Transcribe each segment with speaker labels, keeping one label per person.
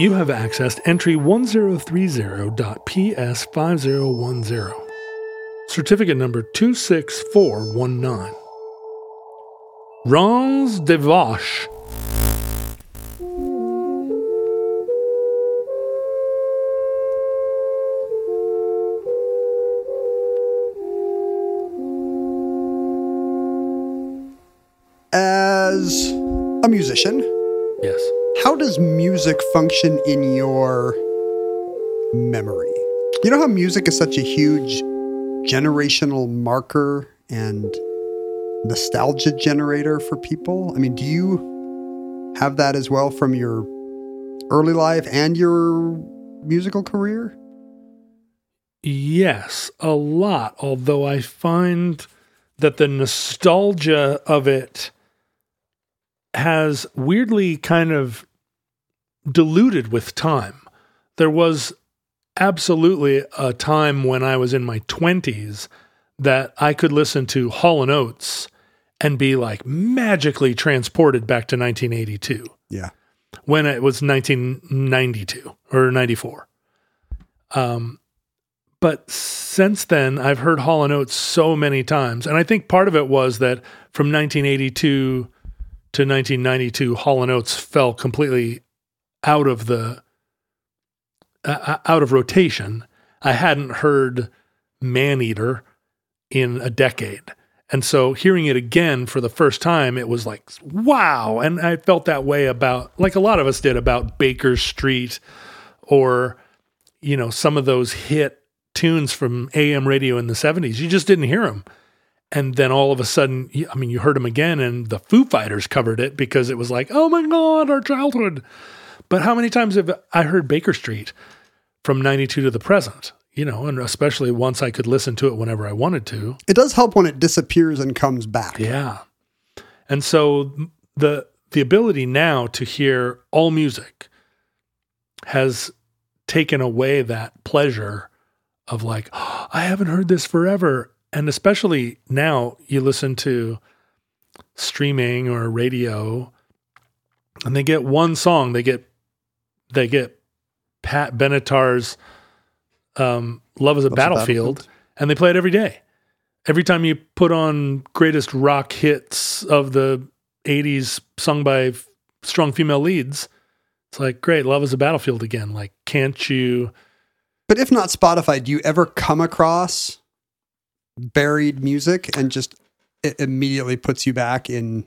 Speaker 1: You have accessed entry 1030.ps5010. Certificate number 26419. Ranz des Vaches.
Speaker 2: As a musician,
Speaker 1: Yes.
Speaker 2: how does music function in your memory? You know how music is such a huge generational marker and nostalgia generator for people? I mean, do you have that as well from your early life and your musical career?
Speaker 1: Yes, a lot. Although I find that the nostalgia of it has weirdly kind of diluted with time. There was absolutely a time when I was in my 20s that I could listen to Hall and Oates and be like magically transported back to 1982
Speaker 2: Yeah.
Speaker 1: when it was 1992 or 94. Um, but since then, I've heard Hall and Oates so many times, and I think part of it was that from 1982 to 1992, Hall and Oates fell completely out of the uh, out of rotation. I hadn't heard Maneater in a decade. And so hearing it again for the first time, it was like, wow. And I felt that way about, like a lot of us did, about Baker Street or, you know, some of those hit tunes from AM radio in the 70s. You just didn't hear them. And then all of a sudden, I mean, you heard them again, and the Foo Fighters covered it because it was like, oh my God, our childhood. But how many times have I heard Baker Street from 92 to the present? You know, and especially once I could listen to it whenever I wanted to.
Speaker 2: It does help when it disappears and comes back.
Speaker 1: Yeah. And so the the ability now to hear all music has taken away that pleasure of like, "Oh, I haven't heard this forever. And especially now you listen to streaming or radio and they get one song, they get they get Pat Benatar's um, Love is a Battlefield,
Speaker 2: Battlefield.
Speaker 1: and they play it every day. Every time you put on greatest rock hits of the 80s sung by f- strong female leads, it's like, great, Love is a Battlefield again. Like, can't you?
Speaker 2: But if not Spotify, do you ever come across buried music and just it immediately puts you back in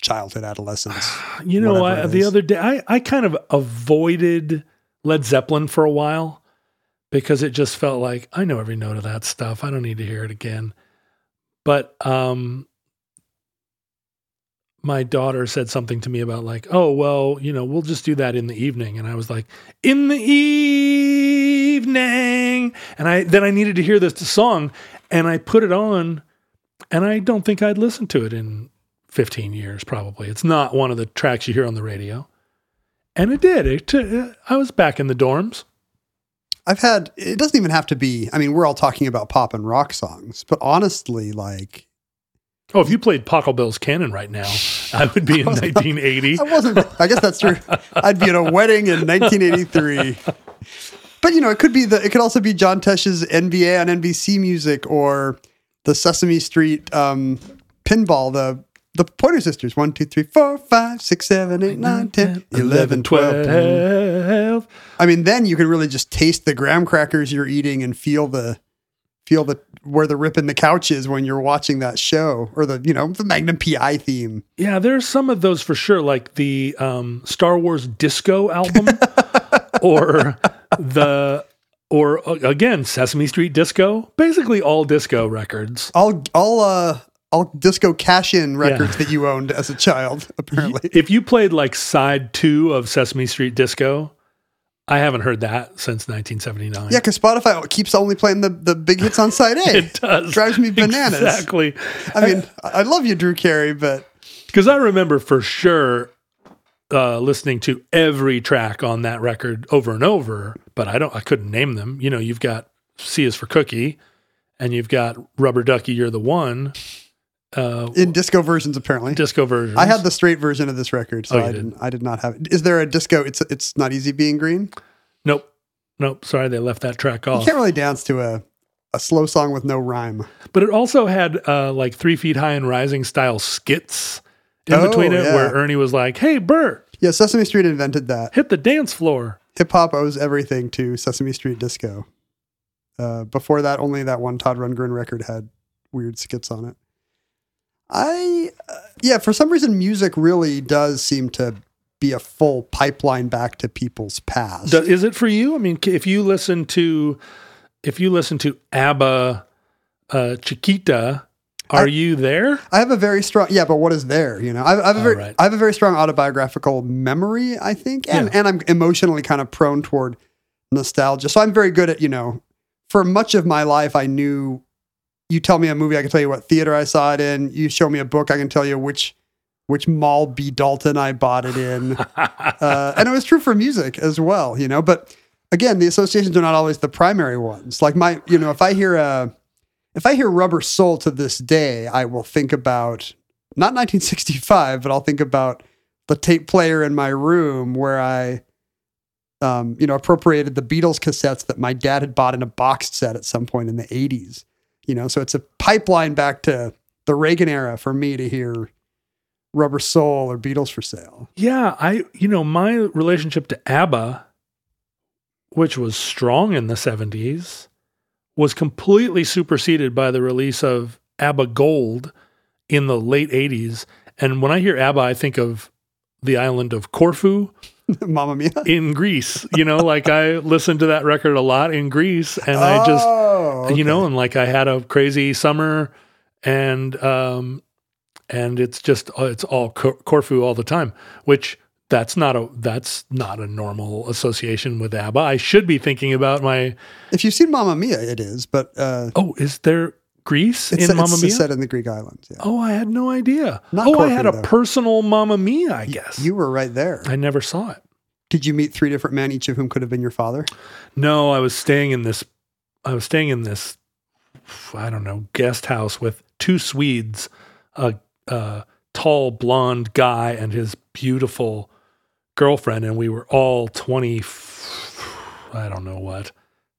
Speaker 2: childhood, adolescence?
Speaker 1: You know, I, the other day, I, I kind of avoided Led Zeppelin for a while because it just felt like I know every note of that stuff. I don't need to hear it again. But um, my daughter said something to me about like, oh well, you know, we'll just do that in the evening, and I was like, in the evening, and I then I needed to hear this song, and I put it on, and I don't think I'd listened to it in 15 years probably. It's not one of the tracks you hear on the radio. And it did. It t- I was back in the dorms.
Speaker 2: I've had it doesn't even have to be. I mean, we're all talking about pop and rock songs, but honestly, like
Speaker 1: Oh, if you played Pachelbel's Canon right now, I would be in 1980.
Speaker 2: I wasn't. I guess that's true. I'd be at a wedding in 1983. But you know, it could be the it could also be John Tesh's NBA on NBC music or the Sesame Street um, pinball, the the Pointer Sisters. One, two, three, four, five, six, seven, eight, nine, ten, eleven, twelve.
Speaker 1: 12.
Speaker 2: I mean, then you can really just taste the graham crackers you're eating and feel the feel the where the rip in the couch is when you're watching that show or the you know the Magnum PI theme.
Speaker 1: Yeah, there's some of those for sure, like the um, Star Wars Disco album, or the or again Sesame Street Disco. Basically, all disco records.
Speaker 2: All all uh all disco cash in records that you owned as a child. Apparently,
Speaker 1: If you played like side two of Sesame Street Disco, I haven't heard that since 1979.
Speaker 2: yeah, because Spotify keeps only playing the the big hits on side A.
Speaker 1: it does
Speaker 2: drives me bananas.
Speaker 1: Exactly.
Speaker 2: I mean, I I love you, Drew Carey, but
Speaker 1: Because I remember for sure uh, listening to every track on that record over and over, but I don't, I couldn't name them. You know, you've got C is for Cookie, and you've got Rubber Ducky, You're the One, uh,
Speaker 2: in disco versions, apparently.
Speaker 1: disco versions.
Speaker 2: I had the straight version of this record, so
Speaker 1: Oh,
Speaker 2: I
Speaker 1: did.
Speaker 2: didn't. I did not have it. Is there a disco? It's it's not easy being green.
Speaker 1: nope, nope. Sorry, they left that track off.
Speaker 2: You can't really dance to a a slow song with no rhyme.
Speaker 1: But it also had uh, like three feet high and rising style skits in
Speaker 2: Oh,
Speaker 1: between it,
Speaker 2: yeah.
Speaker 1: where Ernie was like, "Hey, Bert,
Speaker 2: Yeah, Sesame Street invented that.
Speaker 1: hit the dance floor."
Speaker 2: Hip hop owes everything to Sesame Street Disco. Uh, before that, only that one Todd Rundgren record had weird skits on it. I, uh, yeah, for some reason, music really does seem to be a full pipeline back to people's past.
Speaker 1: Do- Is it for you? I mean, if you listen to, if you listen to ABBA, uh, Chiquitita, are
Speaker 2: I-
Speaker 1: you there?
Speaker 2: I have a very strong, yeah, but what is there? You know, I, I have a very,
Speaker 1: right.
Speaker 2: I have a very strong autobiographical memory, I think, and
Speaker 1: Yeah.
Speaker 2: and I'm emotionally kind of prone toward nostalgia. So I'm very good at, you know, for much of my life, I knew. You tell me a movie, I can tell you what theater I saw it in. You show me a book, I can tell you which which mall B Dalton I bought it in, uh, and it was true for music as well. You know, but again, the associations are not always the primary ones. Like my, you know, if I hear a if I hear Rubber Soul to this day, I will think about not 1965, but I'll think about the tape player in my room where I, um, you know, appropriated the Beatles cassettes that my dad had bought in a boxed set at some point in the 80s. You know, so it's a pipeline back to the Reagan era for me to hear Rubber Soul or Beatles for sale.
Speaker 1: Yeah, I you know my relationship to ABBA, which was strong in the seventies, was completely superseded by the release of ABBA Gold in the late eighties. And when I hear ABBA, I think of the island of Corfu
Speaker 2: Mamma Mia.
Speaker 1: in Greece. You know, like I listened to that record a lot in Greece, and I just
Speaker 2: Oh,
Speaker 1: you know, and like I had a crazy summer, and um, and it's just it's all Cor- Corfu all the time, which that's not a that's not a normal association with ABBA. I should be thinking about my
Speaker 2: if you've seen Mamma Mia, it is, but uh,
Speaker 1: oh, is there Greece
Speaker 2: it's,
Speaker 1: in Mamma
Speaker 2: it's
Speaker 1: Mia?
Speaker 2: set in the Greek islands. Yeah.
Speaker 1: oh, I had no idea.
Speaker 2: Not
Speaker 1: oh, I
Speaker 2: Corfu,
Speaker 1: had a
Speaker 2: though.
Speaker 1: personal Mamma Mia. I guess
Speaker 2: You were right there.
Speaker 1: I never saw it.
Speaker 2: Did you meet three different men, each of whom could have been your father?
Speaker 1: No, I was staying in this. I was staying in this. I don't know guest house with two Swedes, a, a tall blonde guy and his beautiful girlfriend, and we were all twenty. I don't know what,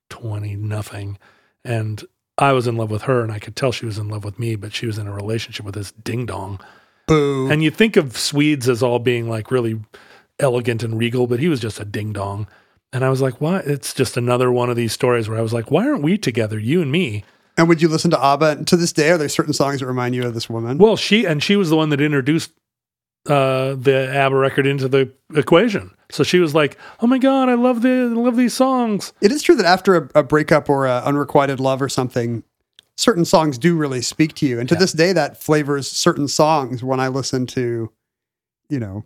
Speaker 1: twenty nothing, and I was in love with her, and I could tell she was in love with me, but she was in a relationship with this ding dong.
Speaker 2: Boo.
Speaker 1: And you think of Swedes as all being like really elegant and regal, but he was just a ding dong. And I was like, what? It's just another one of these stories where I was like, why aren't we together, you and me?
Speaker 2: And would you listen to ABBA? And to this day, are there certain songs that remind you of this woman?
Speaker 1: Well, she and she was the one that introduced uh, the ABBA record into the equation. So she was like, "Oh my god, I love the I love these songs."
Speaker 2: it is true that after a, a breakup or a unrequited love or something, certain songs do really speak to you. And to this day, that flavors certain songs when I listen to, you know,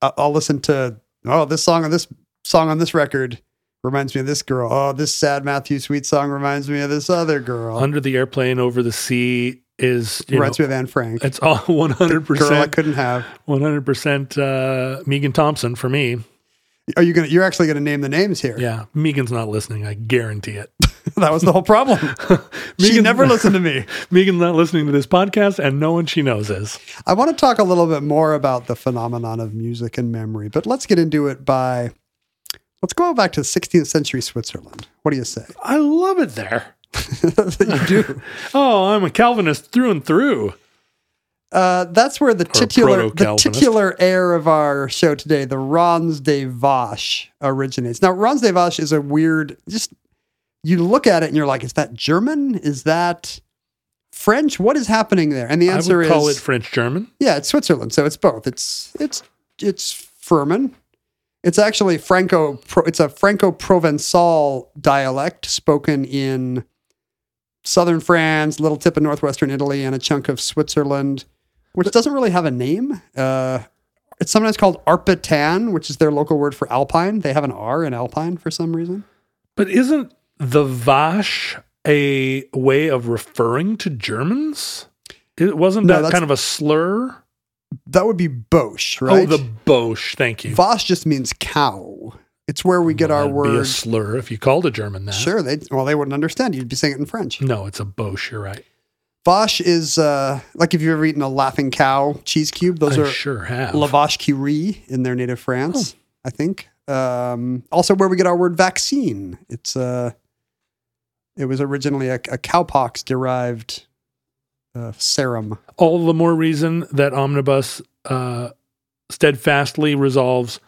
Speaker 2: I'll listen to, oh, this song on this song on this record reminds me of this girl. Oh, this sad Matthew Sweet song reminds me of this other girl.
Speaker 1: Under the airplane, over the sea is you know,
Speaker 2: reminds me of Anne Frank.
Speaker 1: it's all one hundred
Speaker 2: Girl I
Speaker 1: percent,
Speaker 2: couldn't have.
Speaker 1: one hundred percent uh, Megan Thompson for me.
Speaker 2: Are you gonna? You're actually gonna name the names here.
Speaker 1: Yeah, Megan's not listening. I guarantee it.
Speaker 2: that was the whole problem. she
Speaker 1: Megan-
Speaker 2: never listened to me.
Speaker 1: Megan's not listening to this podcast, and no one she knows is.
Speaker 2: I want to talk a little bit more about the phenomenon of music and memory, but let's get into it by Let's go back to 16th century Switzerland. What do you say?
Speaker 1: I love it there.
Speaker 2: you do.
Speaker 1: Oh, I'm a Calvinist through and through.
Speaker 2: Uh, that's where the titular, the titular air of our show today, the Ranz des Vaches, originates. Now, Ranz des Vaches is a weird. Just you look at it and you're like, is that German? Is that French? What is happening there? And the
Speaker 1: I
Speaker 2: answer
Speaker 1: would call
Speaker 2: is
Speaker 1: it French German.
Speaker 2: yeah, it's Switzerland, so it's both. It's it's it's Furman. It's actually Franco. It's a Franco-Provençal dialect spoken in southern France, a little tip of northwestern Italy, and a chunk of Switzerland, which doesn't really have a name. Uh, it's sometimes called Arpitan, which is their local word for alpine. They have an R in alpine for some reason.
Speaker 1: But isn't the Vache a way of referring to Germans? It wasn't
Speaker 2: No,
Speaker 1: that kind of a slur?
Speaker 2: That would be Boche, right?
Speaker 1: Oh, the Boche. Thank you.
Speaker 2: Vache just means cow. It's where we get our
Speaker 1: That'd be a
Speaker 2: word.
Speaker 1: slur if you called a German that.
Speaker 2: Sure, they well they wouldn't understand. You'd be saying it in French.
Speaker 1: No, it's a Boche. You're right.
Speaker 2: Vache is uh, like if you've ever eaten a laughing cow cheese cube. Those
Speaker 1: I
Speaker 2: are
Speaker 1: sure have.
Speaker 2: La Vache qui rit in their native France, I think. Um, also, where we get our word vaccine. It's uh, it was originally a, a cowpox derived uh, serum.
Speaker 1: All the more reason that Omnibus uh, steadfastly resolves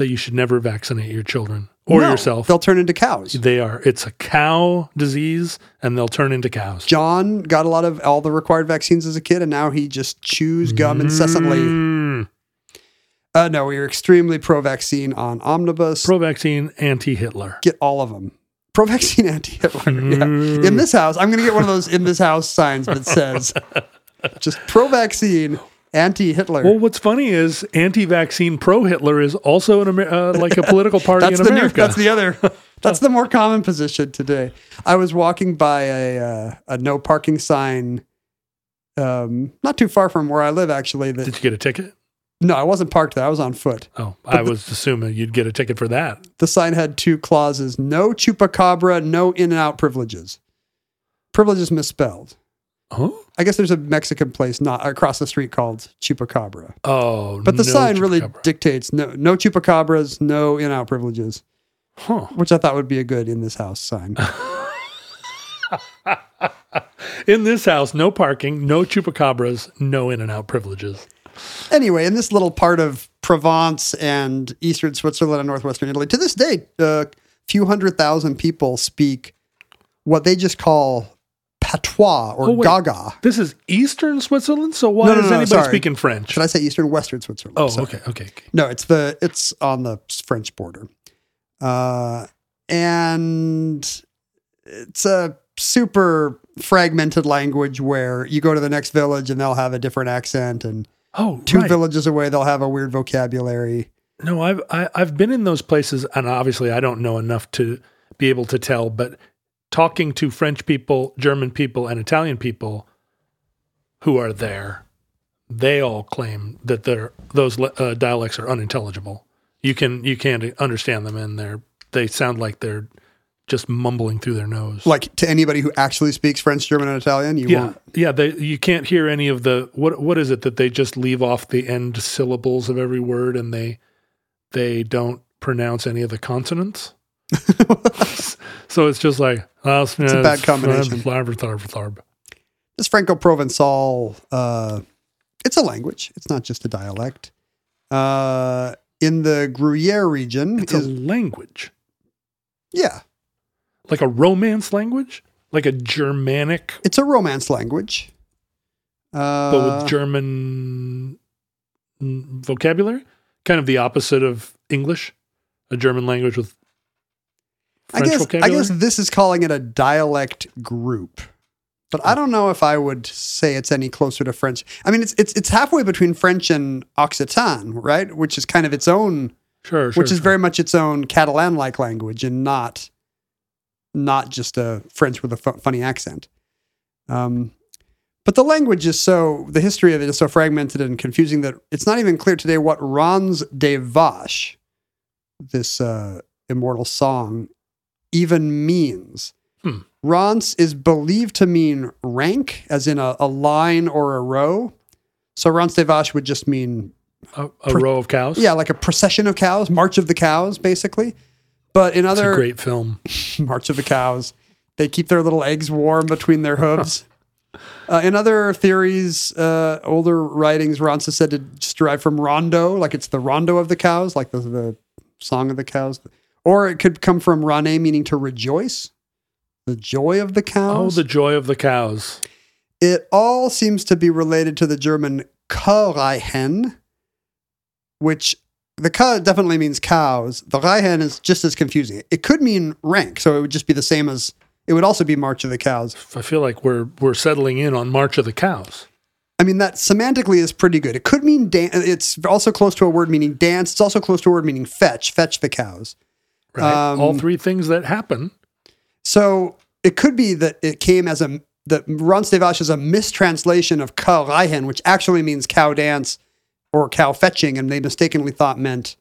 Speaker 1: that you should never vaccinate your children or
Speaker 2: No,
Speaker 1: yourself.
Speaker 2: They'll turn into cows.
Speaker 1: They are. It's a cow disease, and they'll turn into cows.
Speaker 2: John got a lot of all the required vaccines as a kid, and now he just chews gum incessantly.
Speaker 1: Mm.
Speaker 2: Uh, no, we are extremely pro-vaccine on Omnibus.
Speaker 1: Pro-vaccine, anti-Hitler.
Speaker 2: get all of them. Pro-vaccine, anti-Hitler. Yeah.
Speaker 1: Mm.
Speaker 2: In this house, I'm going to get one of those in this house signs that says just pro-vaccine, anti-Hitler.
Speaker 1: Well, what's funny is anti-vaccine pro-Hitler is also an Amer- uh, like a political party
Speaker 2: that's
Speaker 1: in
Speaker 2: the new,
Speaker 1: America.
Speaker 2: that's the other. That's the more common position today. I was walking by a uh, a no parking sign, um, not too far from where I live. Actually, that
Speaker 1: Did you get a ticket?
Speaker 2: no, I wasn't parked there. I was on foot.
Speaker 1: Oh, I was assuming you'd get a ticket for that.
Speaker 2: The sign had two clauses: no chupacabra, no in and out privileges. Privileges misspelled.
Speaker 1: Oh,
Speaker 2: I guess there's a Mexican place not across the street called Chupacabra.
Speaker 1: oh,
Speaker 2: But the
Speaker 1: no
Speaker 2: sign really
Speaker 1: chupacabra.
Speaker 2: dictates no no chupacabras, no in out privileges,
Speaker 1: Huh.
Speaker 2: which I thought would be a good in this house sign.
Speaker 1: In this house, no parking, no chupacabras, no in and out privileges.
Speaker 2: anyway, in this little part of Provence and eastern Switzerland and northwestern Italy, to this day, a few hundred thousand people speak what they just call patois or
Speaker 1: Oh, wait.
Speaker 2: gaga.
Speaker 1: This is Eastern Switzerland, so why
Speaker 2: No, no,
Speaker 1: is anybody
Speaker 2: sorry.
Speaker 1: speaking French?
Speaker 2: Should I say eastern western Switzerland?
Speaker 1: oh,
Speaker 2: Sorry.
Speaker 1: okay, okay, okay.
Speaker 2: No, it's the it's on the French border, uh, and it's a super fragmented language where you go to the next village and they'll have a different accent, and
Speaker 1: Oh,
Speaker 2: two
Speaker 1: right.
Speaker 2: villages away they'll have a weird vocabulary.
Speaker 1: No, I've I, I've been in those places, and obviously I don't know enough to be able to tell. But talking to French people, German people, and Italian people who are there, they all claim that their those uh, dialects are unintelligible. You can you can't understand them, and they're they sound like they're just mumbling through their nose.
Speaker 2: Like to anybody who actually speaks French, German, and Italian, you
Speaker 1: yeah,
Speaker 2: won't.
Speaker 1: yeah. They you can't hear any of the what what is it that they just leave off the end syllables of every word, and they they don't pronounce any of the consonants. so it's just like uh, it's
Speaker 2: a bad combination.
Speaker 1: Tharb, tharb, tharb.
Speaker 2: This Franco-Provençal, uh, it's a language. It's not just a dialect. Uh, in the Gruyere region,
Speaker 1: It's a language,
Speaker 2: yeah,
Speaker 1: like a Romance language, like a Germanic,
Speaker 2: it's a Romance language. Uh,
Speaker 1: but with German vocabulary, kind of the opposite of English, a German language with
Speaker 2: I
Speaker 1: French
Speaker 2: guess I guess this is calling it a dialect group, but I don't know if I would say it's any closer to French. I mean, it's it's it's halfway between French and Occitan, right? Which is kind of its own,
Speaker 1: sure, sure,
Speaker 2: which is
Speaker 1: sure.
Speaker 2: very much its own Catalan-like language, and not not just a French with a fu- funny accent. Um, but the language is so the history of it is so fragmented and confusing that it's not even clear today what Ranz des Vaches, this uh, immortal song, even means.
Speaker 1: Hmm.
Speaker 2: Ranz is believed to mean rank, as in a, a line or a row. So Ranz des Vaches would just mean
Speaker 1: a, a row of cows.
Speaker 2: yeah, like a procession of cows, march of the cows, basically. But in other
Speaker 1: great film.
Speaker 2: March of the Cows, they keep their little eggs warm between their hooves. Uh, in other theories, uh, older writings, Ronsa said to just derive from rondo, like it's the rondo of the cows, like the, the song of the cows. Or it could come from rane, meaning to rejoice, the joy of the cows.
Speaker 1: Oh, the joy of the cows.
Speaker 2: it all seems to be related to the German Kuhreihen, which the Ka definitely means cows. The Reihen is just as confusing. It could mean rank, so it would just be the same as it would also be March of the Cows.
Speaker 1: I feel like we're we're settling in on March of the Cows.
Speaker 2: I mean, that semantically is pretty good. It could mean dan- It's also close to a word meaning dance. It's also close to a word meaning fetch. Fetch the cows.
Speaker 1: Right?
Speaker 2: Um,
Speaker 1: All three things that happen.
Speaker 2: So it could be that it came as a that Ranz des Vaches is a mistranslation of Kuhreihen, which actually means cow dance or cow fetching, and they mistakenly thought meant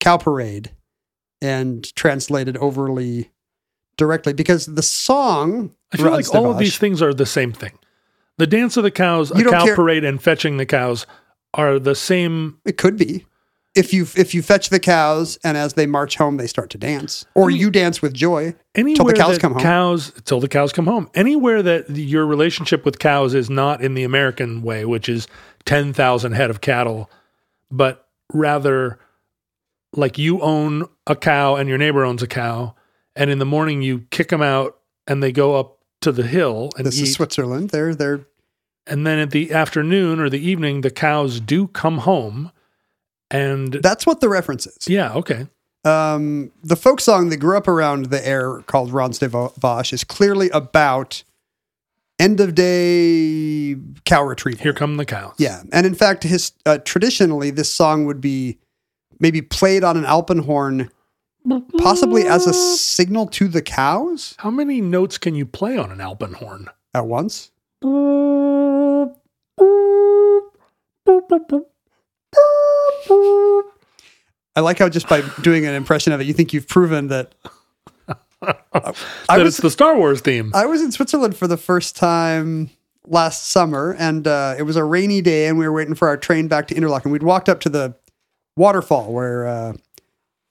Speaker 2: cow parade and translated overly directly because the song
Speaker 1: I feel like all of these things are the same thing. The dance of the cows, a
Speaker 2: You don't
Speaker 1: cow
Speaker 2: care-
Speaker 1: parade, and fetching the cows are the same.
Speaker 2: It could be. If you if you fetch the cows and as they march home they start to dance, or you dance with joy till the cows come home.
Speaker 1: cows till the cows come home. Anywhere that your relationship with cows is not in the American way, which is ten thousand head of cattle, but rather like you own a cow and your neighbor owns a cow, and in the morning you kick them out and they go up to the hill and
Speaker 2: this
Speaker 1: eat,
Speaker 2: is Switzerland. They're they're
Speaker 1: and then at the afternoon or the evening the cows do come home, and
Speaker 2: that's what the reference is.
Speaker 1: yeah, okay,
Speaker 2: um, the folk song that grew up around the air called Ranz des Vaches is clearly about end of day cow retrieval.
Speaker 1: here come the cows.
Speaker 2: Yeah, and in fact, his uh, traditionally this song would be maybe played on an alpenhorn, possibly as a signal to the cows
Speaker 1: How many notes can you play on an alpenhorn?
Speaker 2: at once. I like how just by doing an impression of it, you think you've proven that.
Speaker 1: That
Speaker 2: was
Speaker 1: it's the Star Wars theme.
Speaker 2: I was in Switzerland for the first time last summer, and uh, it was a rainy day, and we were waiting for our train back to Interlaken. We'd walked up to the waterfall where uh,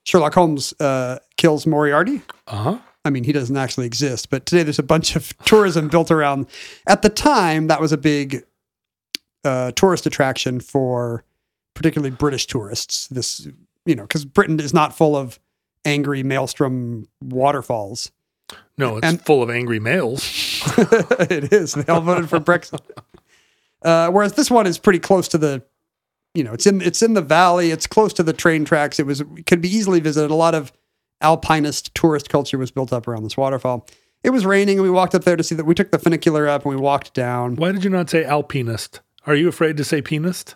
Speaker 2: Sherlock Holmes uh, kills Moriarty.
Speaker 1: Uh huh.
Speaker 2: I mean, he doesn't actually exist, but today there's a bunch of tourism built around. At the time, that was a big uh, tourist attraction for particularly British tourists. This, you know, because Britain is not full of angry maelstrom waterfalls.
Speaker 1: No, it's
Speaker 2: And-
Speaker 1: full of angry males.
Speaker 2: it is. They all voted for Brexit. Uh, whereas this one is pretty close to the, you know, it's in it's in the valley. It's close to the train tracks. It was it could be easily visited. A lot of alpinist tourist culture was built up around this waterfall. It was raining, and we walked up there to see that. We took the funicular up, and we walked down.
Speaker 1: Why did you not say alpinist? Are you afraid to say penist?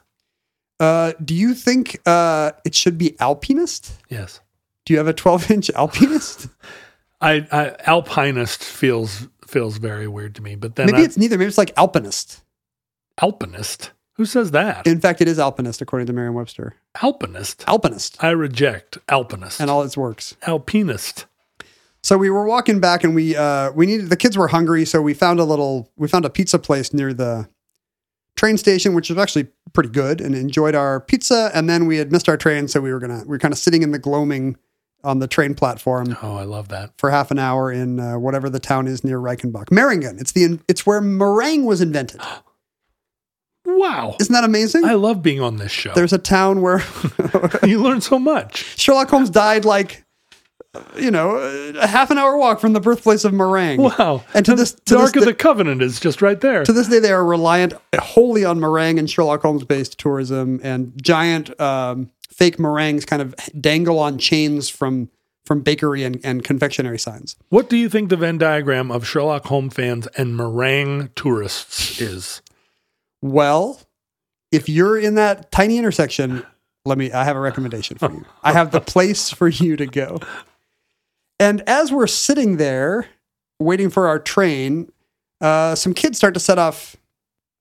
Speaker 2: Uh, do you think uh, it should be alpinist?
Speaker 1: Yes.
Speaker 2: Do you have a 12 inch alpinist?
Speaker 1: I, I alpinist feels feels very weird to me, but then
Speaker 2: Maybe
Speaker 1: I-
Speaker 2: it's neither. Maybe it's like alpinist.
Speaker 1: alpinist. Who says that?
Speaker 2: In fact, it is alpinist according to Merriam-Webster.
Speaker 1: alpinist.
Speaker 2: Alpinist
Speaker 1: I reject alpinist.
Speaker 2: and all its works.
Speaker 1: Alpinist.
Speaker 2: So we were walking back, and we uh, we needed the kids were hungry, so we found a little we found a pizza place near the train station, which was actually pretty good, and enjoyed our pizza. And then we had missed our train, so we were gonna we were kind of sitting in the gloaming on the train platform
Speaker 1: Oh, I love that.
Speaker 2: for half an hour in uh, whatever the town is near Reichenbach, Meiringen. It's the it's where meringue was invented.
Speaker 1: Wow.
Speaker 2: Isn't that amazing?
Speaker 1: I love being on this show.
Speaker 2: There's a town where
Speaker 1: you learn so much.
Speaker 2: Sherlock Holmes died like. You know, a half an hour walk from the birthplace of meringue.
Speaker 1: Wow.
Speaker 2: And to this, to
Speaker 1: the Ark of the Covenant is just right there.
Speaker 2: to this day, they are reliant wholly on meringue and Sherlock Holmes based tourism, and giant um, fake meringues kind of dangle on chains from from bakery and, and confectionery signs.
Speaker 1: What do you think the Venn diagram of Sherlock Holmes fans and meringue tourists is?
Speaker 2: Well, if you're in that tiny intersection, let me. I have a recommendation for you. I have the place for you to go. And as we're sitting there waiting for our train, uh, some kids start to set off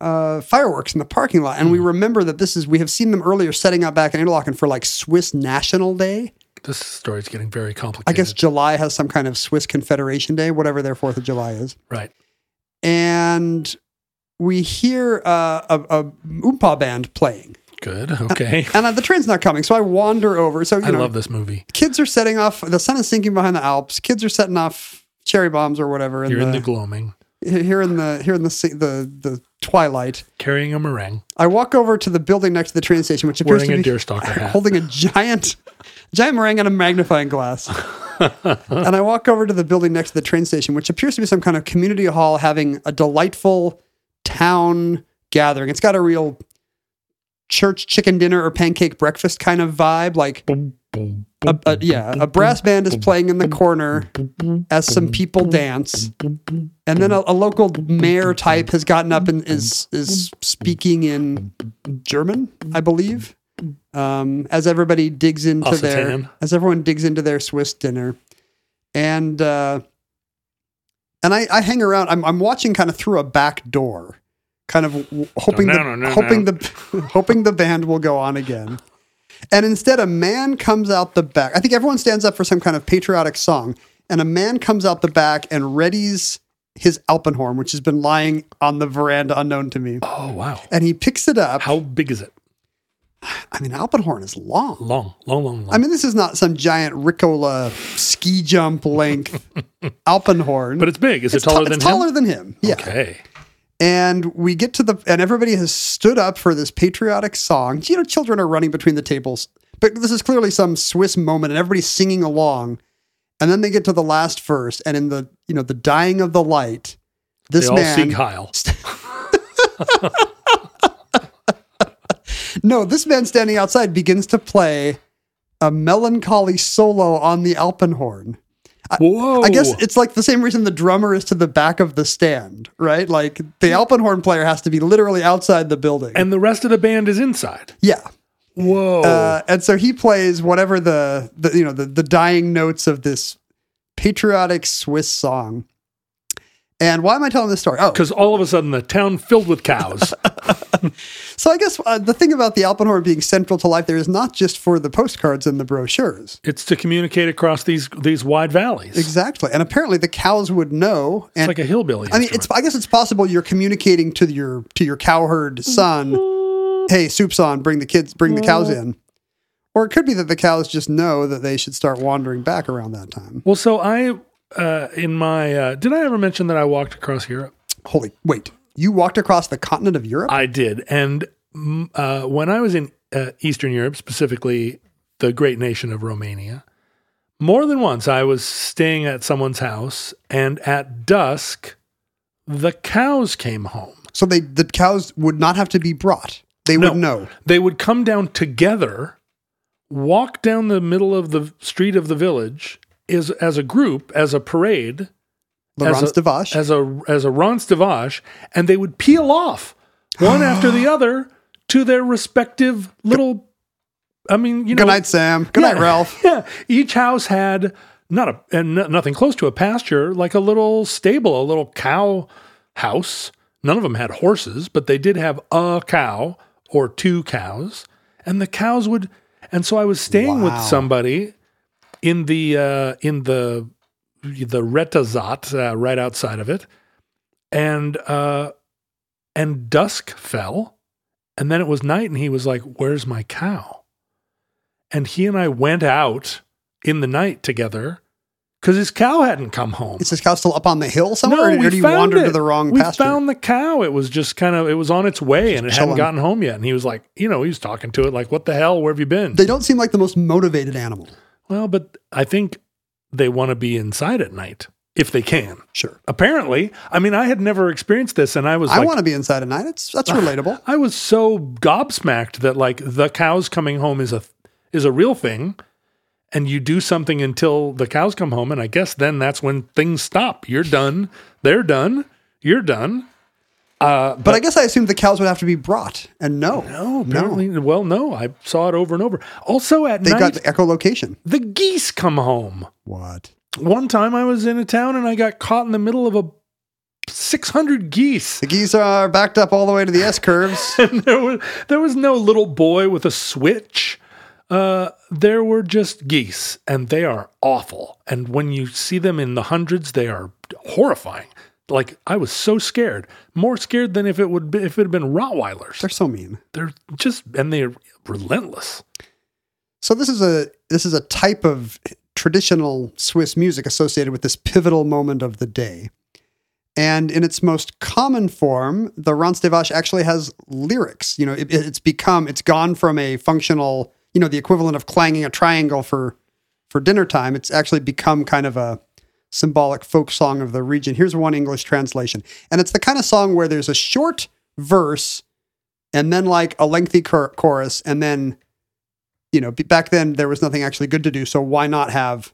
Speaker 2: uh, fireworks in the parking lot, and we remember that this is we have seen them earlier setting up back in Interlaken for like Swiss National Day.
Speaker 1: This story's getting very complicated.
Speaker 2: I guess July has some kind of Swiss Confederation Day, whatever their Fourth of July is.
Speaker 1: right.
Speaker 2: And we hear uh, a, a oompa band playing.
Speaker 1: Good. Okay.
Speaker 2: and uh, the train's not coming. So I wander over. So you
Speaker 1: I
Speaker 2: know,
Speaker 1: love this movie.
Speaker 2: kids are setting off. The sun is sinking behind the Alps. Kids are setting off cherry bombs or whatever.
Speaker 1: You're in the
Speaker 2: the,
Speaker 1: gloaming,
Speaker 2: here in the here in the the the twilight.
Speaker 1: carrying a meringue,
Speaker 2: I walk over to the building next to the train station, which appears
Speaker 1: wearing
Speaker 2: to
Speaker 1: a
Speaker 2: be
Speaker 1: deerstalker hat.
Speaker 2: holding a giant giant meringue and a magnifying glass. and I walk over to the building next to the train station, which appears to be some kind of community hall having a delightful town gathering. It's got a real church chicken dinner or pancake breakfast kind of vibe. Like, a, a- yeah, a brass band is playing in the corner as some people dance, and then a, a local mayor type has gotten up and is is speaking in German, I believe. Um, as everybody digs into their as everyone digs into their Swiss dinner, and uh, and I, I hang around. I'm I'm watching kind of through a back door, kind of w- hoping
Speaker 1: No,
Speaker 2: the,
Speaker 1: no, no, no,
Speaker 2: hoping the hoping the band will go on again. And instead, a man comes out the back. I think everyone stands up for some kind of patriotic song, and a man comes out the back and readies his Alpenhorn, which has been lying on the veranda unknown to me.
Speaker 1: Oh wow!
Speaker 2: And he picks it up.
Speaker 1: How big is it?
Speaker 2: I mean, Alpenhorn is long.
Speaker 1: Long, long, long, long.
Speaker 2: I mean, this is not some giant Ricola ski jump length Alpenhorn.
Speaker 1: but it's big. Is
Speaker 2: It's
Speaker 1: it taller
Speaker 2: ta-
Speaker 1: than
Speaker 2: it's
Speaker 1: him?
Speaker 2: taller than him. Yeah.
Speaker 1: Okay.
Speaker 2: And we get to the, and everybody has stood up for this patriotic song. You know, children are running between the tables, but this is clearly some Swiss moment and everybody's singing along. And then they get to the last verse, and in the, you know, the dying of the light, this
Speaker 1: They
Speaker 2: man,
Speaker 1: Heil.
Speaker 2: no, this man standing outside begins to play a melancholy solo on the Alpenhorn.
Speaker 1: Whoa!
Speaker 2: I guess it's like the same reason the drummer is to the back of the stand, right? Like the Alpenhorn player has to be literally outside the building.
Speaker 1: and the rest of the band is inside.
Speaker 2: yeah.
Speaker 1: Whoa!
Speaker 2: Uh, and so he plays whatever the, the you know the, the dying notes of this patriotic Swiss song. And why am I telling this story? Oh,
Speaker 1: Because all of a sudden the town filled with cows.
Speaker 2: so I guess uh, the thing about the Alpenhorn being central to life there is not just for the postcards and the brochures.
Speaker 1: it's to communicate across these these wide valleys.
Speaker 2: Exactly. And apparently the cows would know. And
Speaker 1: It's like a hillbilly.
Speaker 2: I mean, it's. I guess it's possible you're communicating to your to your cowherd son, "Hey, soup's on. Bring the kids. Bring the cows in." Or it could be that the cows just know that they should start wandering back around that time.
Speaker 1: well, so I uh, in my uh, did I ever mention that I walked across Europe?
Speaker 2: Holy wait! You walked across the continent of Europe.
Speaker 1: I did, and mm, uh, when I was in uh, Eastern Europe, specifically the great nation of Romania, more than once I was staying at someone's house, and at dusk, the cows came home.
Speaker 2: so they the cows would not have to be brought. They
Speaker 1: No.
Speaker 2: would know.
Speaker 1: They would come down together, walk down the middle of the street of the village is as a group, as a parade,
Speaker 2: Laurence
Speaker 1: as a, as a as a Ranz des Vaches, and they would peel off one after the other to their respective little. I mean, you know,
Speaker 2: Good night, Sam. Good night,
Speaker 1: Yeah.
Speaker 2: Ralph.
Speaker 1: Yeah, each house had not a and no- nothing close to a pasture, like a little stable, a little cow house. None of them had horses, but they did have a cow or two cows, and the cows would. And so I was staying with somebody in the uh, in the the Retezat uh, right outside of it, and uh, and dusk fell, and then it was night, and he was like, "Where's my cow?" And he and I went out in the night together because his cow hadn't come home.
Speaker 2: Is this cow still up on the hill somewhere, or, or did you
Speaker 1: found
Speaker 2: wander
Speaker 1: it.
Speaker 2: to the wrong
Speaker 1: we
Speaker 2: pasture?
Speaker 1: found the cow. It was just kind of it was on its way and it hadn't gotten home yet. And he was like, you know, he was talking to it like, "What the hell? Where have you been?"
Speaker 2: they don't seem like the most motivated animal.
Speaker 1: well, but I think they want to be inside at night if they can.
Speaker 2: Sure.
Speaker 1: Apparently, I mean, I had never experienced this, and I was
Speaker 2: I
Speaker 1: like,
Speaker 2: want to be inside at night. It's that's relatable.
Speaker 1: I was so gobsmacked that like the cows coming home is a is a real thing, and you do something until the cows come home, and I guess then that's when things stop. You're done. They're done. You're done. Uh,
Speaker 2: But I guess I assumed the cows would have to be brought, and no,
Speaker 1: no, apparently, well, no. I saw it over and over. Also, at night.
Speaker 2: they
Speaker 1: night,
Speaker 2: got the echolocation.
Speaker 1: the geese come home.
Speaker 2: What?
Speaker 1: One time, I was in a town and I got caught in the middle of a 600 geese.
Speaker 2: The geese are backed up all the way to the S curves.
Speaker 1: and there was there was no little boy with a switch. Uh, there were just geese, and they are awful. And when you see them in the hundreds, they are horrifying. Like I was so scared, more scared than if it would be, if it had been Rottweilers.
Speaker 2: They're so mean.
Speaker 1: They're just and they're relentless.
Speaker 2: So this is a this is a type of traditional Swiss music associated with this pivotal moment of the day. And in its most common form, the Ranz des Vaches actually has lyrics. You know, it, it's become it's gone from a functional, you know, the equivalent of clanging a triangle for for dinner time. It's actually become kind of a symbolic folk song of the region. Here's one English translation, and it's the kind of song where there's a short verse and then like a lengthy chor- chorus, and then you know, back then there was nothing actually good to do, so why not have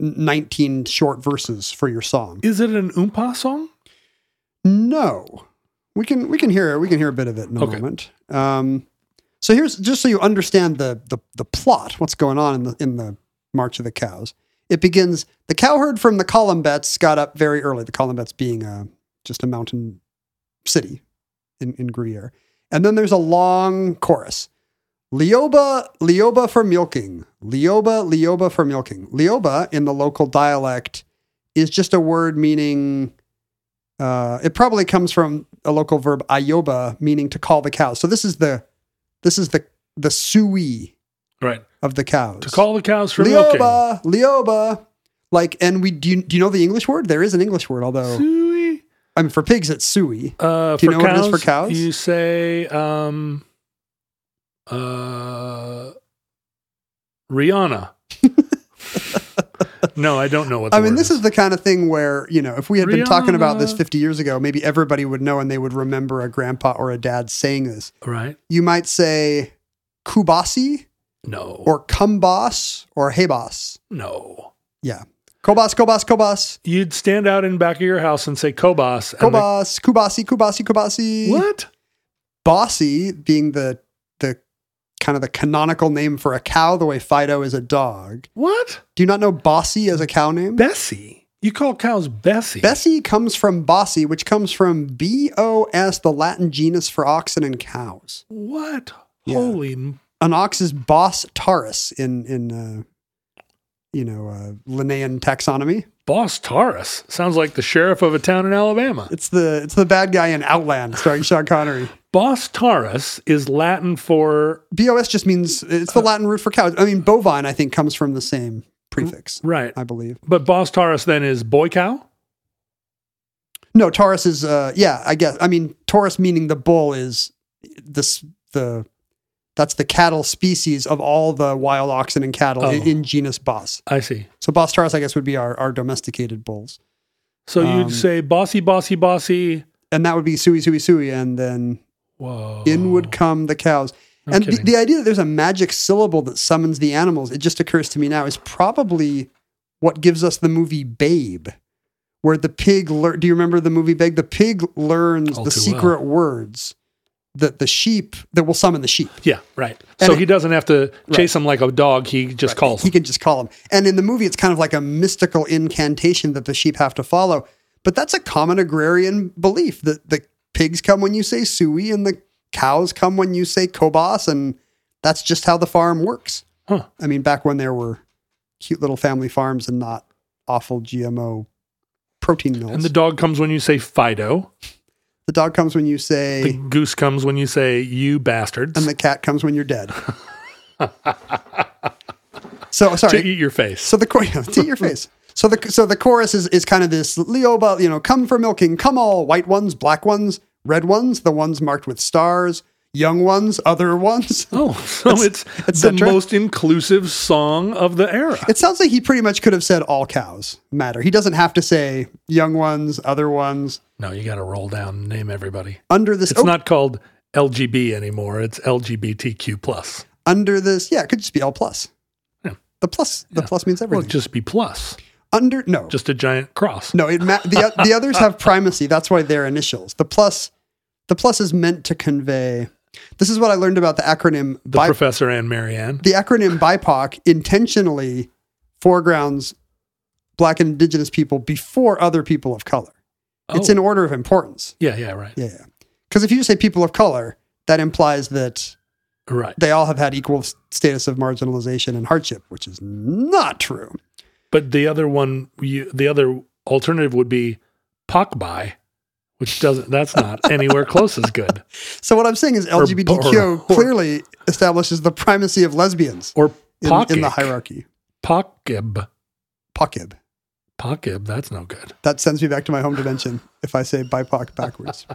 Speaker 2: 19 short verses for your song?
Speaker 1: Is it an oompa song?
Speaker 2: No. We can we can hear it. we can hear a bit of it in a
Speaker 1: Okay.
Speaker 2: moment. Um, so here's just so you understand the, the the plot, what's going on in the in the March of the Cows. It begins the cowherd from the Colombettes got up very early. The Colombettes being uh, just a mountain city in, in Gruyere. And then there's a long chorus. Lioba, Lioba for milking. Lioba, Lioba for milking. Lioba in the local dialect is just a word meaning uh, it probably comes from a local verb ayoba, meaning to call the cows. So this is the this is the the sui
Speaker 1: Right.
Speaker 2: of the cows.
Speaker 1: To call the cows for milking.
Speaker 2: Lioba, Lioba. Like, and we do you, do you know the English word? There is an English word, although
Speaker 1: Suey.
Speaker 2: I mean for pigs it's sui.
Speaker 1: Uh,
Speaker 2: Do you know what it is for cows?
Speaker 1: You say um, uh, Rihanna. no, I don't know what.
Speaker 2: I mean, this is the kind of thing where, you know, if we had been talking about this 50 years ago, maybe everybody would know and they would remember a grandpa or a dad saying this.
Speaker 1: right.
Speaker 2: You might say kubasi
Speaker 1: No,
Speaker 2: or come boss or hey boss.
Speaker 1: no.
Speaker 2: Yeah. Kobas, kobas, kobas.
Speaker 1: You'd stand out in back of your house and say Kobas. and the-
Speaker 2: Kobas, kubasi, kubasi, kubasi.
Speaker 1: what?
Speaker 2: Bossy being the the kind of the canonical name for a cow, the way Fido is a dog.
Speaker 1: What?
Speaker 2: Do you not know Bossy as a cow name?
Speaker 1: Bessie. You call cows Bessie.
Speaker 2: Bessie comes from Bossy, which comes from B O S, the Latin genus for oxen and cows.
Speaker 1: What?
Speaker 2: Yeah.
Speaker 1: Holy.
Speaker 2: An ox is Bos taurus in in uh, you know uh, Linnaean taxonomy.
Speaker 1: Boss Taurus sounds like the sheriff of a town in Alabama.
Speaker 2: It's the it's the bad guy in Outland, starring Sean Connery.
Speaker 1: Boss Taurus is Latin for
Speaker 2: Bos just means it's the Latin root for cows. I mean, bovine I think comes from the same prefix,
Speaker 1: right,
Speaker 2: I believe.
Speaker 1: but Boss Taurus then is boy cow.
Speaker 2: No, Taurus is uh yeah, I guess. I mean, Taurus meaning the bull is this the that's the cattle species of all the wild oxen and cattle in,
Speaker 1: Oh.
Speaker 2: in genus Bos.
Speaker 1: I see.
Speaker 2: So Bos Taurus, I guess, would be our, our domesticated bulls,
Speaker 1: So
Speaker 2: Um,
Speaker 1: you'd say bossy, bossy, bossy.
Speaker 2: and that would be Sui Sui Sui, and then
Speaker 1: Whoa.
Speaker 2: in would come the cows.
Speaker 1: No
Speaker 2: and the, the idea that there's a magic syllable that summons the animals, it just occurs to me now, is probably what gives us the movie Babe, where the pig lear- Do you remember the movie Babe? The pig learns
Speaker 1: All
Speaker 2: the secret words that the sheep that will summon the sheep.
Speaker 1: Yeah, right.
Speaker 2: And
Speaker 1: so
Speaker 2: it-
Speaker 1: he doesn't have to chase him like a dog. He just calls.
Speaker 2: He
Speaker 1: him.
Speaker 2: can just call them. And in the movie, it's kind of like a mystical incantation that the sheep have to follow. But that's a common agrarian belief that the pigs come when you say sui and the cows come when you say kobas. And that's just how the farm works.
Speaker 1: Huh.
Speaker 2: I mean, back when there were cute little family farms and not awful GMO protein mills.
Speaker 1: And the dog comes when you say Fido.
Speaker 2: The dog comes when you say,
Speaker 1: The goose comes when you say you bastards.
Speaker 2: and the cat comes when you're dead. so, sorry.
Speaker 1: to eat your face.
Speaker 2: So the chorus, to eat your face. So the so the chorus is is kind of this Leoba, you know, come for milking, come all white ones, black ones, red ones, the ones marked with stars, young ones, other ones.
Speaker 1: oh, so it's
Speaker 2: et
Speaker 1: the most inclusive song of the era.
Speaker 2: It sounds like he pretty much could have said all cows matter. He doesn't have to say young ones, other ones.
Speaker 1: No, you got to roll down and name everybody.
Speaker 2: Under this,
Speaker 1: It's
Speaker 2: oh,
Speaker 1: not called LGB anymore. It's LGBTQ plus.
Speaker 2: under this. Yeah, it could just be L plus.
Speaker 1: Yeah.
Speaker 2: The plus, the plus means everything.
Speaker 1: Well, just be plus.
Speaker 2: under no,
Speaker 1: Just a giant cross.
Speaker 2: No, it ma- the the others have primacy. That's why they're initials. The plus, the plus is meant to convey. This is what I learned about the acronym.
Speaker 1: The professor and Marianne.
Speaker 2: the acronym BIPOC intentionally foregrounds Black and Indigenous people before other people of color. It's
Speaker 1: Oh.
Speaker 2: in order of importance.
Speaker 1: Yeah, yeah, right.
Speaker 2: Yeah, yeah. Because if you say people of color, that implies that
Speaker 1: Right.
Speaker 2: they all have had equal status of marginalization and hardship, which is not true.
Speaker 1: But the other one, you, the other alternative would be Pokbai, which doesn't. That's not anywhere close as good.
Speaker 2: So what I'm saying is LGBTQ
Speaker 1: or- or-
Speaker 2: clearly establishes the primacy of lesbians
Speaker 1: Or
Speaker 2: in, in the hierarchy.
Speaker 1: Pokib.
Speaker 2: Pokib.
Speaker 1: Pokib. That's no good.
Speaker 2: That sends me back to my home dimension if I say BIPOC backwards.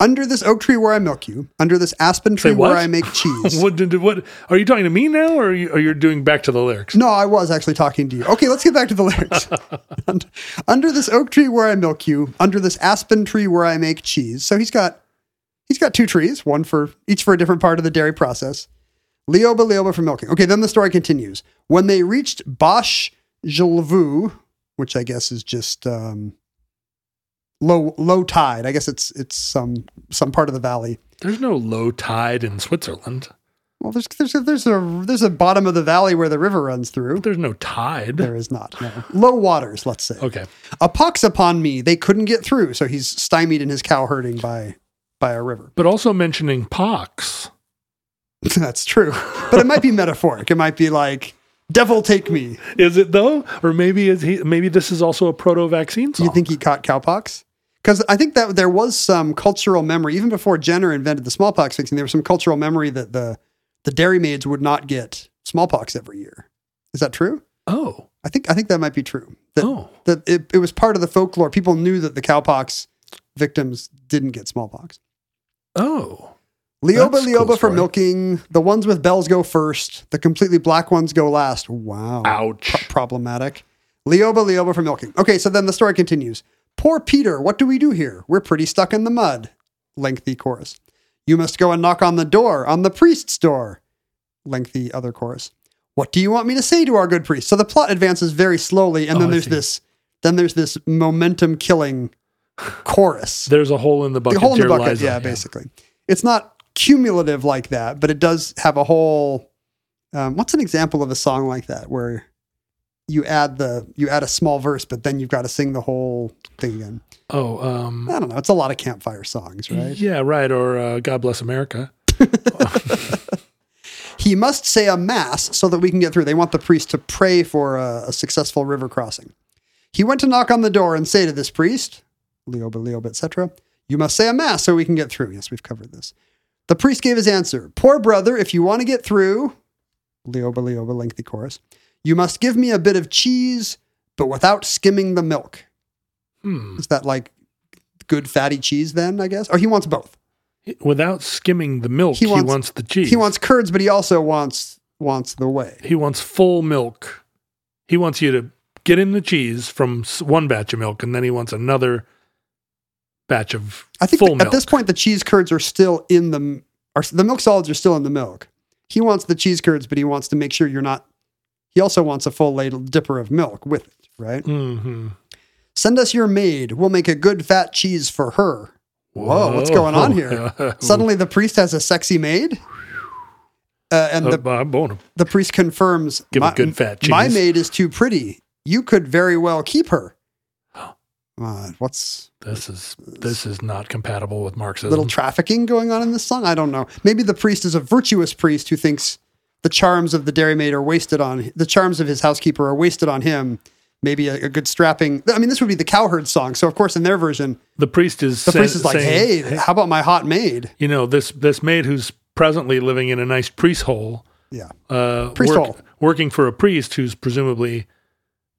Speaker 2: under this oak tree where I milk you, under this aspen tree where? I make cheese.
Speaker 1: What did what? Are you talking to me now, or are you, are you doing back to the lyrics?
Speaker 2: No, I was actually talking to you. Okay, let's get back to the lyrics. Und- under this oak tree where I milk you, under this aspen tree where I make cheese. So he's got he's got two trees, one for each for a different part of the dairy process. Leoba Leoba for milking. Okay, then the story continues. When they reached Bosch Jelvu, which I guess is just um, low low tide. I guess it's it's some some part of the valley.
Speaker 1: There's no low tide in Switzerland.
Speaker 2: Well, there's there's a, there's a there's a bottom of the valley where the river runs through.
Speaker 1: There's no tide.
Speaker 2: There is not. No. Low waters, let's say.
Speaker 1: Okay.
Speaker 2: A pox upon me, they couldn't get through, so he's stymied in his cow herding by by a river.
Speaker 1: But also mentioning pox.
Speaker 2: That's true. But it might be metaphoric. It might be like, devil take me.
Speaker 1: Is it though? Or maybe is he maybe this is also a proto vaccine
Speaker 2: Do
Speaker 1: song.
Speaker 2: you think he caught cowpox? Because I think that there was some cultural memory, even before Jenner invented the smallpox vaccine, there was some cultural memory that the the dairy maids would not get smallpox every year. Is that true?
Speaker 1: Oh.
Speaker 2: I think I think that might be true. That,
Speaker 1: Oh.
Speaker 2: that it, it was part of the folklore. People knew that the cowpox victims didn't get smallpox.
Speaker 1: Oh.
Speaker 2: Leoba
Speaker 1: That's a
Speaker 2: Leoba
Speaker 1: cool
Speaker 2: for milking. The ones with bells go first. The completely black ones go last. Wow.
Speaker 1: Ouch.
Speaker 2: Pro- problematic. Leoba Leoba for milking. Okay, so then the story continues. Poor Peter, what do we do here? We're pretty stuck in the mud. Lengthy chorus. You must go and knock on the door, on the priest's door. Lengthy other chorus. What do you want me to say to our good priest? So the plot advances very slowly, and
Speaker 1: Oh,
Speaker 2: then there's this then there's this momentum killing chorus
Speaker 1: There's a hole in the bucket.
Speaker 2: the hole in the bucket. Yeah, basically. It's not cumulative like that, but it does have a whole. Um, what's an example of a song like that where you add the you add a small verse, but then you've got to sing the whole thing again?
Speaker 1: Oh, um,
Speaker 2: I don't know. It's a lot of campfire songs, right?
Speaker 1: yeah, right. Or uh, God bless America.
Speaker 2: He must say a mass so that we can get through. They want the priest to pray for a, a successful river crossing. He went to knock on the door and say to this priest, Leoba, Leoba, etc., you must say a mass so we can get through. Yes, we've covered this. The priest gave his answer Poor brother, if you want to get through, Leoba, Leoba, lengthy chorus, you must give me a bit of cheese, but without skimming the milk.
Speaker 1: Hmm.
Speaker 2: Is that like good fatty cheese then, I guess? Or he wants both.
Speaker 1: Without skimming the milk,
Speaker 2: He
Speaker 1: he
Speaker 2: wants-
Speaker 1: wants, the cheese.
Speaker 2: He wants curds, but he also wants wants the whey.
Speaker 1: He wants full milk. He wants you to get him the cheese from one batch of milk, and then he wants another batch of
Speaker 2: I think
Speaker 1: full
Speaker 2: th-
Speaker 1: milk.
Speaker 2: at this point the cheese curds are still in the are the milk solids are still in the milk. He wants the cheese curds, but he wants to make sure you're not. He also wants a full ladle dipper of milk with it, right?
Speaker 1: Mm-hmm.
Speaker 2: Send us your maid. We'll make a good fat cheese for her. Whoa, what's going on here? Suddenly the priest has a sexy maid. Uh, and the,
Speaker 1: I'm going to
Speaker 2: the priest confirms
Speaker 1: Give a
Speaker 2: my,
Speaker 1: good fat cheese.
Speaker 2: my maid is too pretty. You could very well keep her. Uh, what's
Speaker 1: This is this is not compatible with Marxism.
Speaker 2: little trafficking going on in this song? I don't know. Maybe the priest is a virtuous priest who thinks the charms of the dairymaid are wasted on the charms of his housekeeper are wasted on him. Maybe a, a good strapping. I mean, this would be the cowherd song. So of course, in their version,
Speaker 1: the priest is
Speaker 2: the
Speaker 1: sa-
Speaker 2: priest is like,
Speaker 1: saying,
Speaker 2: "Hey, how about my hot maid?"
Speaker 1: you know this this maid who's presently living in a nice priest hole,
Speaker 2: Yeah,
Speaker 1: uh,
Speaker 2: Priest
Speaker 1: work-
Speaker 2: hole.
Speaker 1: working for a priest who's presumably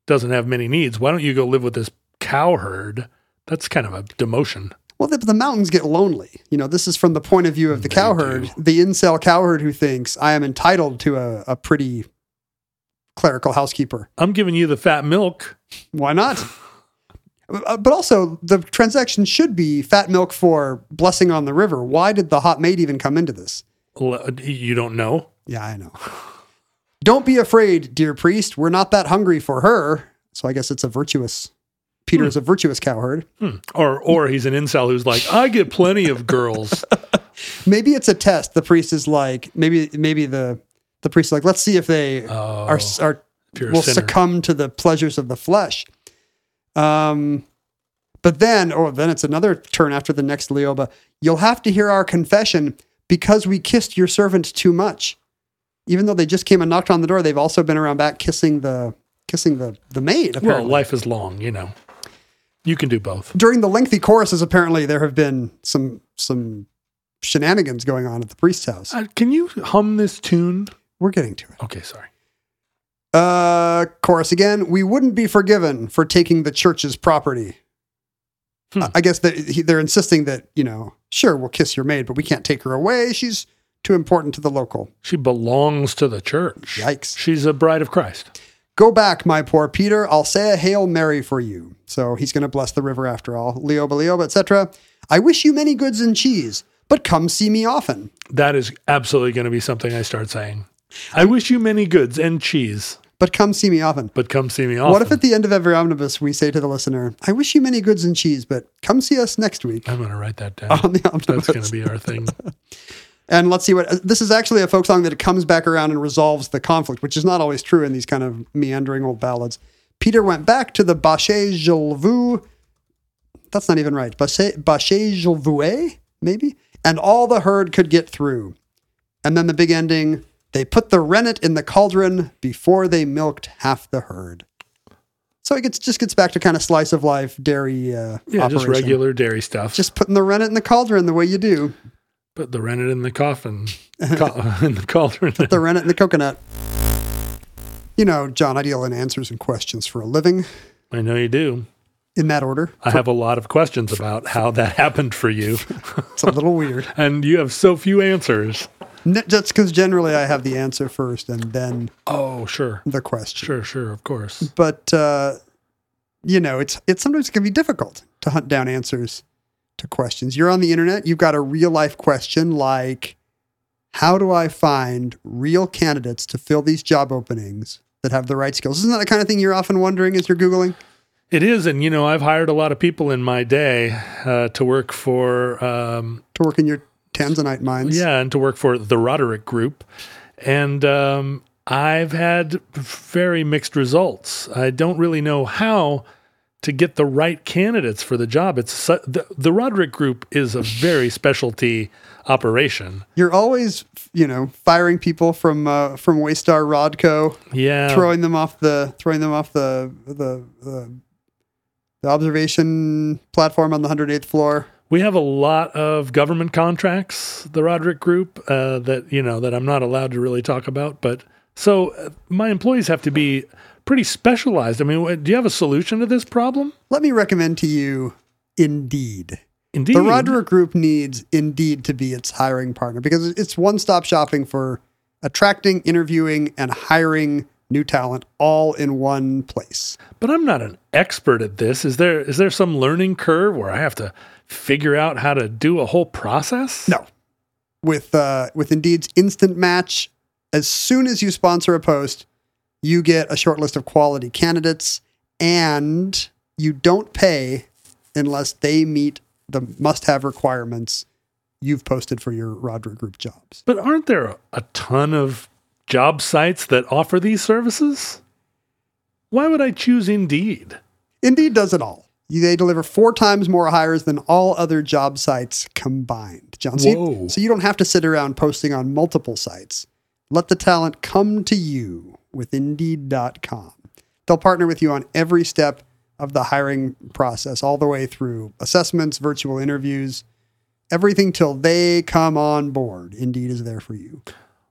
Speaker 1: doesn't have many needs. Why don't you go live with this cowherd? That's kind of a demotion.
Speaker 2: Well, the, the mountains get lonely. You know, this is from the point of view of the cowherd, the incel cowherd who thinks I am entitled to a, a pretty clerical housekeeper.
Speaker 1: I'm giving you the fat milk.
Speaker 2: Why not? Uh, But also, the transaction should be fat milk for blessing on the river. Why did the hot maid even come into this?
Speaker 1: You don't know.
Speaker 2: Yeah, I know. Don't be afraid, dear priest. We're not that hungry for her. So I guess it's a virtuous. Peter's a virtuous cowherd.
Speaker 1: Or or he's an incel who's like, I get plenty of girls.
Speaker 2: Maybe it's a test. The priest is like, maybe maybe the the priest is like, let's see if they are are
Speaker 1: you're
Speaker 2: will
Speaker 1: sinner.
Speaker 2: succumb to the pleasures of the flesh. Um, but then, oh, then it's another turn after the next Leoba. You'll have to hear our confession because we kissed your servant too much. Even though they just came and knocked on the door, they've also been around back kissing the kissing the the maid.
Speaker 1: Well, life is long, you know. You can do both.
Speaker 2: During the lengthy choruses, apparently there have been some some shenanigans going on at the priest's house.
Speaker 1: Uh, can you hum this tune?
Speaker 2: We're getting to it.
Speaker 1: Okay, sorry.
Speaker 2: Uh, chorus again. We wouldn't be forgiven for taking the church's property.
Speaker 1: Hmm.
Speaker 2: I- guess that he- they're insisting that you know, sure, we'll kiss your maid, but we can't take her away. She's too important to the local.
Speaker 1: She belongs to the church.
Speaker 2: Yikes.
Speaker 1: She's a bride of Christ.
Speaker 2: Go back, my poor Peter. I'll say a hail Mary for you. So he's going to bless the river after all. Leo, Leo, etc. I wish you many goods and cheese, but come see me often.
Speaker 1: That is absolutely going to be something I start saying. I wish you many goods and cheese,
Speaker 2: But come see me often.
Speaker 1: but come see me often.
Speaker 2: What if at the end of every omnibus we say to the listener, I wish you many goods and cheese, but come see us next week
Speaker 1: I'm going to write that down.
Speaker 2: on the omnibus.
Speaker 1: That's going to be our thing.
Speaker 2: And let's see what this is actually a folk song that it comes back around and resolves the conflict, which is not always true in these kind of meandering old ballads. Peter went back to the Baché Gelvu. That's not even right. Baché Gelvoué, maybe? And all the herd could get through. And then the big ending they put the rennet in the cauldron before they milked half the herd. So it gets, just gets back to kind of slice of life dairy uh,
Speaker 1: Yeah, just regular dairy stuff.
Speaker 2: Just putting the rennet in the cauldron the way you do.
Speaker 1: Put the rennet in the coffin, co- in the cauldron.
Speaker 2: the rennet in the coconut. You know, John, I deal in answers and questions for a living
Speaker 1: I know you do.
Speaker 2: in that order.
Speaker 1: I have a lot of questions about how that happened for you,
Speaker 2: It's a little weird.
Speaker 1: and you have so few answers.
Speaker 2: N- That's because generally I have the answer first and then
Speaker 1: Oh, sure,
Speaker 2: the question.
Speaker 1: sure, sure, of course.
Speaker 2: But uh, you know, it's it's sometimes it can be difficult to hunt down answers to questions. You're on the internet, you've got a real life question like how do I find real candidates to fill these job openings that have the right skills? Isn't that the kind of thing you're often wondering as you're Googling?
Speaker 1: It is, and you know, I've hired a lot of people in my day uh, to work for, um,
Speaker 2: To work in your Tanzanite mines.
Speaker 1: yeah, and to work for the Roderick Group, and um, I've had very mixed results. I don't really know how to get the right candidates for the job. It's su- the, the Roderick Group is a very specialty operation.
Speaker 2: You're always, you know, firing people from uh, from Waystar Rodco,
Speaker 1: Yeah,
Speaker 2: throwing them off the throwing them off the the the, the observation platform on the 108th floor.
Speaker 1: We have a lot of government contracts, the Roderick Group, uh, that you know that I'm not allowed to really talk about. But so uh, my employees have to be pretty specialized. I mean, do you have a solution to this problem?
Speaker 2: Let me recommend to you Indeed.
Speaker 1: Indeed,
Speaker 2: The Roderick Group needs Indeed to be its hiring partner because it's one-stop shopping for attracting, interviewing, and hiring new talent all in one place.
Speaker 1: But I'm not an expert at this. Is there is there some learning curve where I have to figure out how to do a whole process?
Speaker 2: No. With uh, with Indeed's instant match, as soon as you sponsor a post, you get a short list of quality candidates, and you don't pay unless they meet the must-have requirements you've posted for your Roderick Group jobs.
Speaker 1: But aren't there a ton of job sites that offer these services? Why would I choose Indeed?
Speaker 2: Indeed does it all. They deliver four times more hires than all other job sites combined. John, so you, so you don't have to sit around posting on multiple sites. Let the talent come to you with Indeed.com. They'll partner with you on every step of the hiring process, all the way through assessments, virtual interviews, everything till they come on board. Indeed is there for you.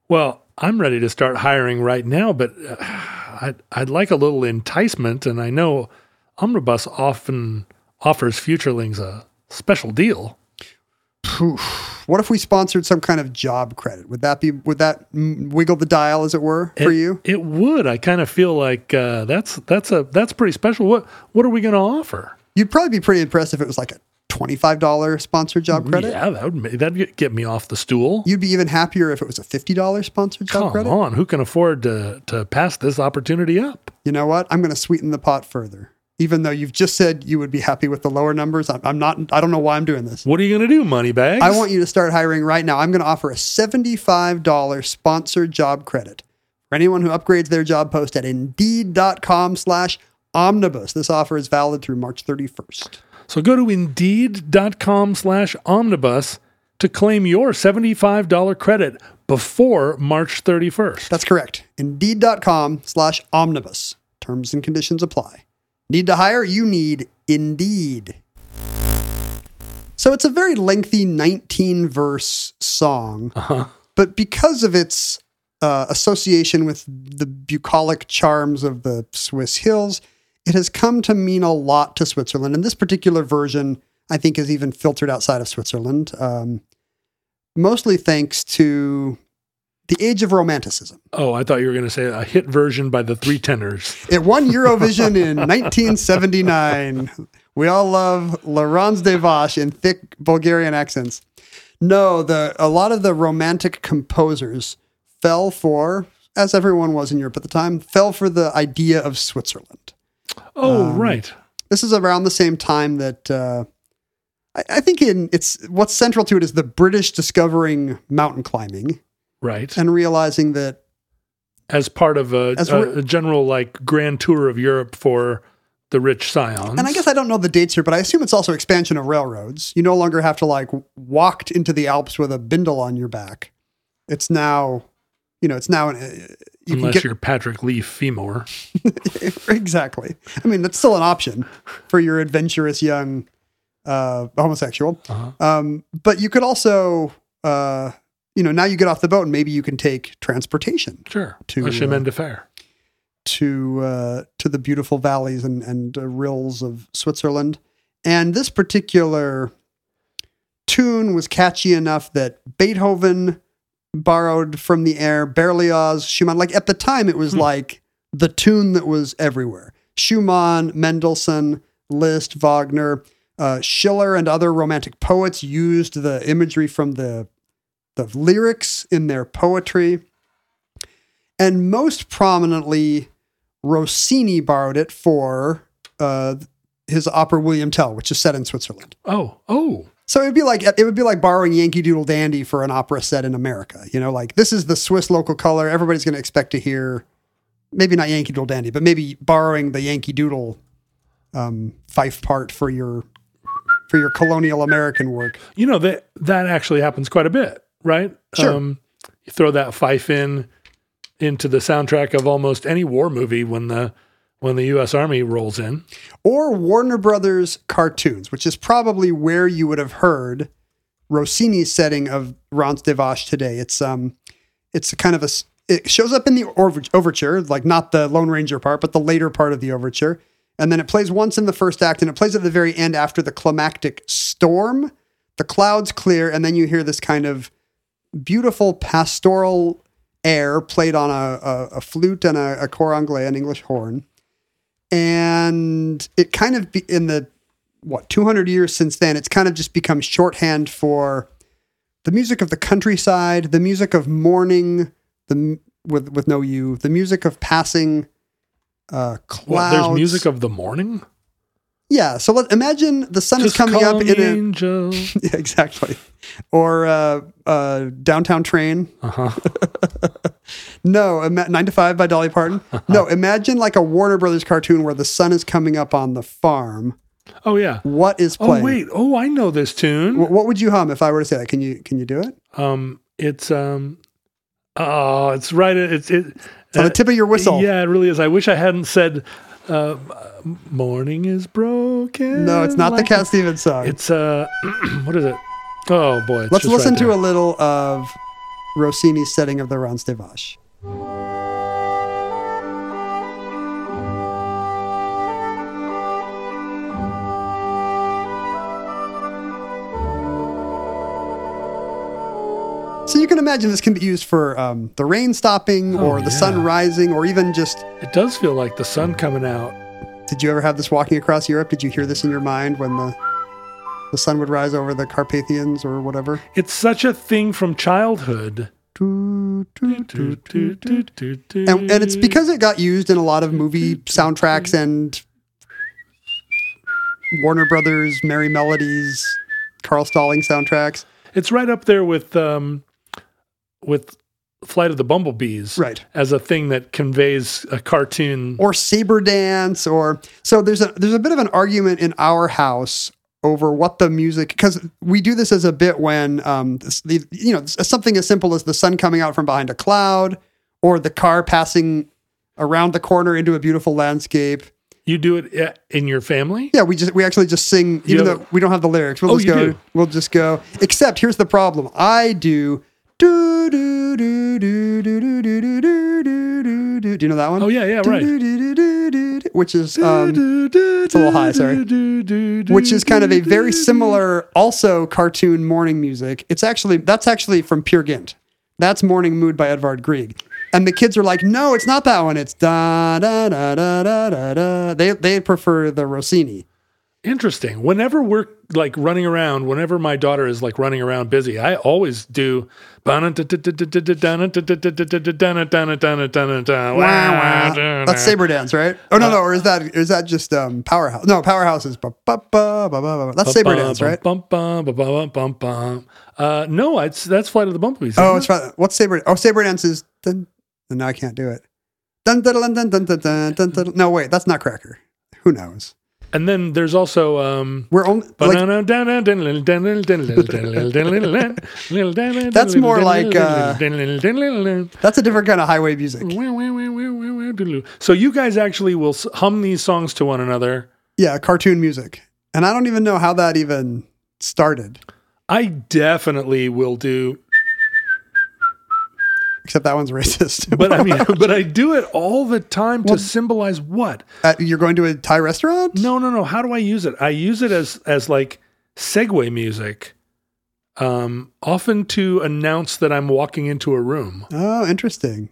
Speaker 1: Well, I'm ready to start hiring right now, but uh, I'd, I'd like a little enticement, and I know Omnibus often offers futurelings a special deal.
Speaker 2: What if we sponsored some kind of job credit? Would that be would that wiggle the dial, as it were, for
Speaker 1: It-
Speaker 2: you?
Speaker 1: It would. I kind of feel like uh, that's that's a that's pretty special. What what are we going to offer?
Speaker 2: You'd probably be pretty impressed if it was like a twenty-five dollar sponsored job credit.
Speaker 1: Yeah, that would that'd get- get me off the stool.
Speaker 2: You'd be even happier if it was a fifty dollar sponsored job
Speaker 1: Come
Speaker 2: credit.
Speaker 1: Come on, who can afford to to pass this opportunity up?
Speaker 2: You know what? I'm going to sweeten the pot further. Even though you've just said you would be happy with the lower numbers, I'm, I'm not. I don't know why I'm doing this.
Speaker 1: What are you going to do, Moneybags?
Speaker 2: I want you to start hiring right now. I'm going to offer a seventy-five dollar sponsored job credit for anyone who upgrades their job post at Indeed.com/slash omnibus. This offer is valid through March 31st.
Speaker 1: So go to indeed.com slash omnibus to claim your $75 credit before March 31st.
Speaker 2: That's correct. Indeed.com slash omnibus. Terms and conditions apply. Need to hire? You need Indeed. So it's a very lengthy 19 verse song, but because of its uh, association with the bucolic charms of the Swiss hills, it has come to mean a lot to Switzerland. And this particular version, I think, is even filtered outside of Switzerland, um, mostly thanks to the age of romanticism.
Speaker 1: Oh, I thought you were going to say a hit version by the Three Tenors.
Speaker 2: It won Eurovision in 1979. We all love Laurence des Vaches in thick Bulgarian accents. No, the a lot of the romantic composers fell for, as everyone was in Europe at the time, fell for the idea of Switzerland.
Speaker 1: Oh, right.
Speaker 2: This is around the same time that uh, I, I think in it's what's central to it is the British discovering mountain climbing
Speaker 1: Right.
Speaker 2: and realizing that
Speaker 1: As part of a, a, a general like grand tour of Europe for the rich scions.
Speaker 2: And I guess I don't know the dates here, but I assume it's also expansion of railroads. You no longer have to like walked into the Alps with a bindle on your back. It's now, you know, it's now an, uh, you
Speaker 1: unless
Speaker 2: can get
Speaker 1: you're Patrick Leigh Fermor.
Speaker 2: exactly. I mean, that's still an option for your adventurous young uh, homosexual.
Speaker 1: Uh-huh.
Speaker 2: Um, but you could also, uh, you know, now you get off the boat and maybe you can take transportation
Speaker 1: Sure.
Speaker 2: To,
Speaker 1: a chemin
Speaker 2: uh,
Speaker 1: de fer.
Speaker 2: to uh, to the beautiful valleys and and uh, rills of Switzerland. And this particular tune was catchy enough that Beethoven borrowed from the air, Berlioz, Schumann. Like at the time, it was like the tune that was everywhere. Schumann, Mendelssohn, Liszt, Wagner, uh, Schiller, and other romantic poets used the imagery from the the lyrics in their poetry. And most prominently, Rossini borrowed it for uh, his opera William Tell, which is set in Switzerland.
Speaker 1: Oh, oh.
Speaker 2: So it would be like it would be like borrowing Yankee Doodle Dandy for an opera set in America. You know, like this is the Swiss local color. Everybody's going to expect to hear, maybe not Yankee Doodle Dandy, but maybe borrowing the Yankee Doodle um, fife part for your for your colonial American work.
Speaker 1: You know that that actually happens quite a bit, right?
Speaker 2: Sure.
Speaker 1: Um, you throw that fife in into the soundtrack of almost any war movie when the when the U.S. Army rolls in.
Speaker 2: or Warner Brothers cartoons, which is probably where you would have heard Rossini's setting of Ranz des Vaches today. It's um, it's kind of a it shows up in the over- overture, like not the Lone Ranger part, but the later part of the overture, and then it plays once in the first act, and it plays at the very end after the climactic storm. The clouds clear, and then you hear this kind of beautiful pastoral air played on a, a, a flute and a, a cor anglais, an English horn and it kind of be in the what 200 years since then it's kind of just become shorthand for the music of the countryside the music of mourning the with with no you the music of passing uh
Speaker 1: What,
Speaker 2: clouds
Speaker 1: there's music of the morning.
Speaker 2: Yeah so let imagine the sun is coming up in a
Speaker 1: angel.
Speaker 2: yeah, exactly or uh uh downtown train
Speaker 1: Uh-huh.
Speaker 2: No, ima- nine to five by Dolly Parton. No, imagine like a Warner Brothers cartoon where the sun is coming up on the farm.
Speaker 1: Oh yeah.
Speaker 2: What is playing?
Speaker 1: Oh wait. Oh, I know this tune.
Speaker 2: Wh- What would you hum if I were to say that? Can you can you do it?
Speaker 1: Um, it's um, oh, it's right. It's it.
Speaker 2: It's on the tip of your whistle.
Speaker 1: Yeah, it really is. I wish I hadn't said, uh, "Morning is broken."
Speaker 2: No, it's not the
Speaker 1: like
Speaker 2: Cat Stevens song.
Speaker 1: It's uh, what is it? Oh boy,
Speaker 2: Let's listen
Speaker 1: right
Speaker 2: to a little of Rossini's setting of the Ranz des Vaches. So you can imagine this can be used for um, the rain stopping or the sun
Speaker 1: Oh,
Speaker 2: rising or even just
Speaker 1: It does feel like the sun coming out.
Speaker 2: Did you ever have this walking across Europe? Did you hear this in your mind when the the sun would rise over the Carpathians or whatever?
Speaker 1: It's such a thing from childhood.
Speaker 2: And,
Speaker 1: And,
Speaker 2: and it's because it got used in a lot of movie soundtracks and Warner Brothers, Merrie Melodies, Carl Stalling soundtracks.
Speaker 1: it's right up there with um, with Flight of the Bumblebees,
Speaker 2: Right.
Speaker 1: As a thing that conveys a cartoon.
Speaker 2: or saber dance or so there's a there's a bit of an argument in our house over what the music because we do this as a bit when um the you know something as simple as the sun coming out from behind a cloud or the car passing around the corner into a beautiful landscape
Speaker 1: You do it in your family?
Speaker 2: Yeah, we just we actually just sing, even though we don't have the lyrics. We'll
Speaker 1: Oh,
Speaker 2: just go.
Speaker 1: do?
Speaker 2: We'll just go. Except here's the problem. I do do do do do do do do do do do do. Do you know that one?
Speaker 1: Oh, yeah, yeah,
Speaker 2: Do,
Speaker 1: right.
Speaker 2: do, do, do, do, do, do, Which is um, it's a little high, sorry. which is kind of a very similar, also cartoon morning music. It's actually that's actually from Peer Gynt. That's Morning Mood by Edvard Grieg. And the kids are like, no, it's not that one. It's da da da da da da da. They they prefer the Rossini
Speaker 1: interesting. Whenever we're like running around, whenever my daughter is like running around busy, I always do.
Speaker 2: That's saber dance, right? Oh no, no, or is that is that just um powerhouse? No, powerhouse is that's saber dance, right?
Speaker 1: Uh, no, it's that's flight of the bumblebees.
Speaker 2: Oh, it's what's saber? Oh, saber dance is. Then, then I can't do it. No, wait, that's not cracker. Who knows?
Speaker 1: And then there's also um,
Speaker 2: We're only like
Speaker 1: That's
Speaker 2: more like, uh, that's a different kind of highway music.
Speaker 1: So you guys actually will hum these songs to one another.
Speaker 2: Yeah, cartoon music, and I don't even know how that even started.
Speaker 1: I definitely will do,
Speaker 2: Except that one's racist.
Speaker 1: but I mean, but I do it all the time to symbolize what?
Speaker 2: Uh, you're going to a Thai restaurant?
Speaker 1: No, no, no. How do I use it? I use it as as like segue music, um, often to announce that I'm walking into a room.
Speaker 2: Oh, interesting.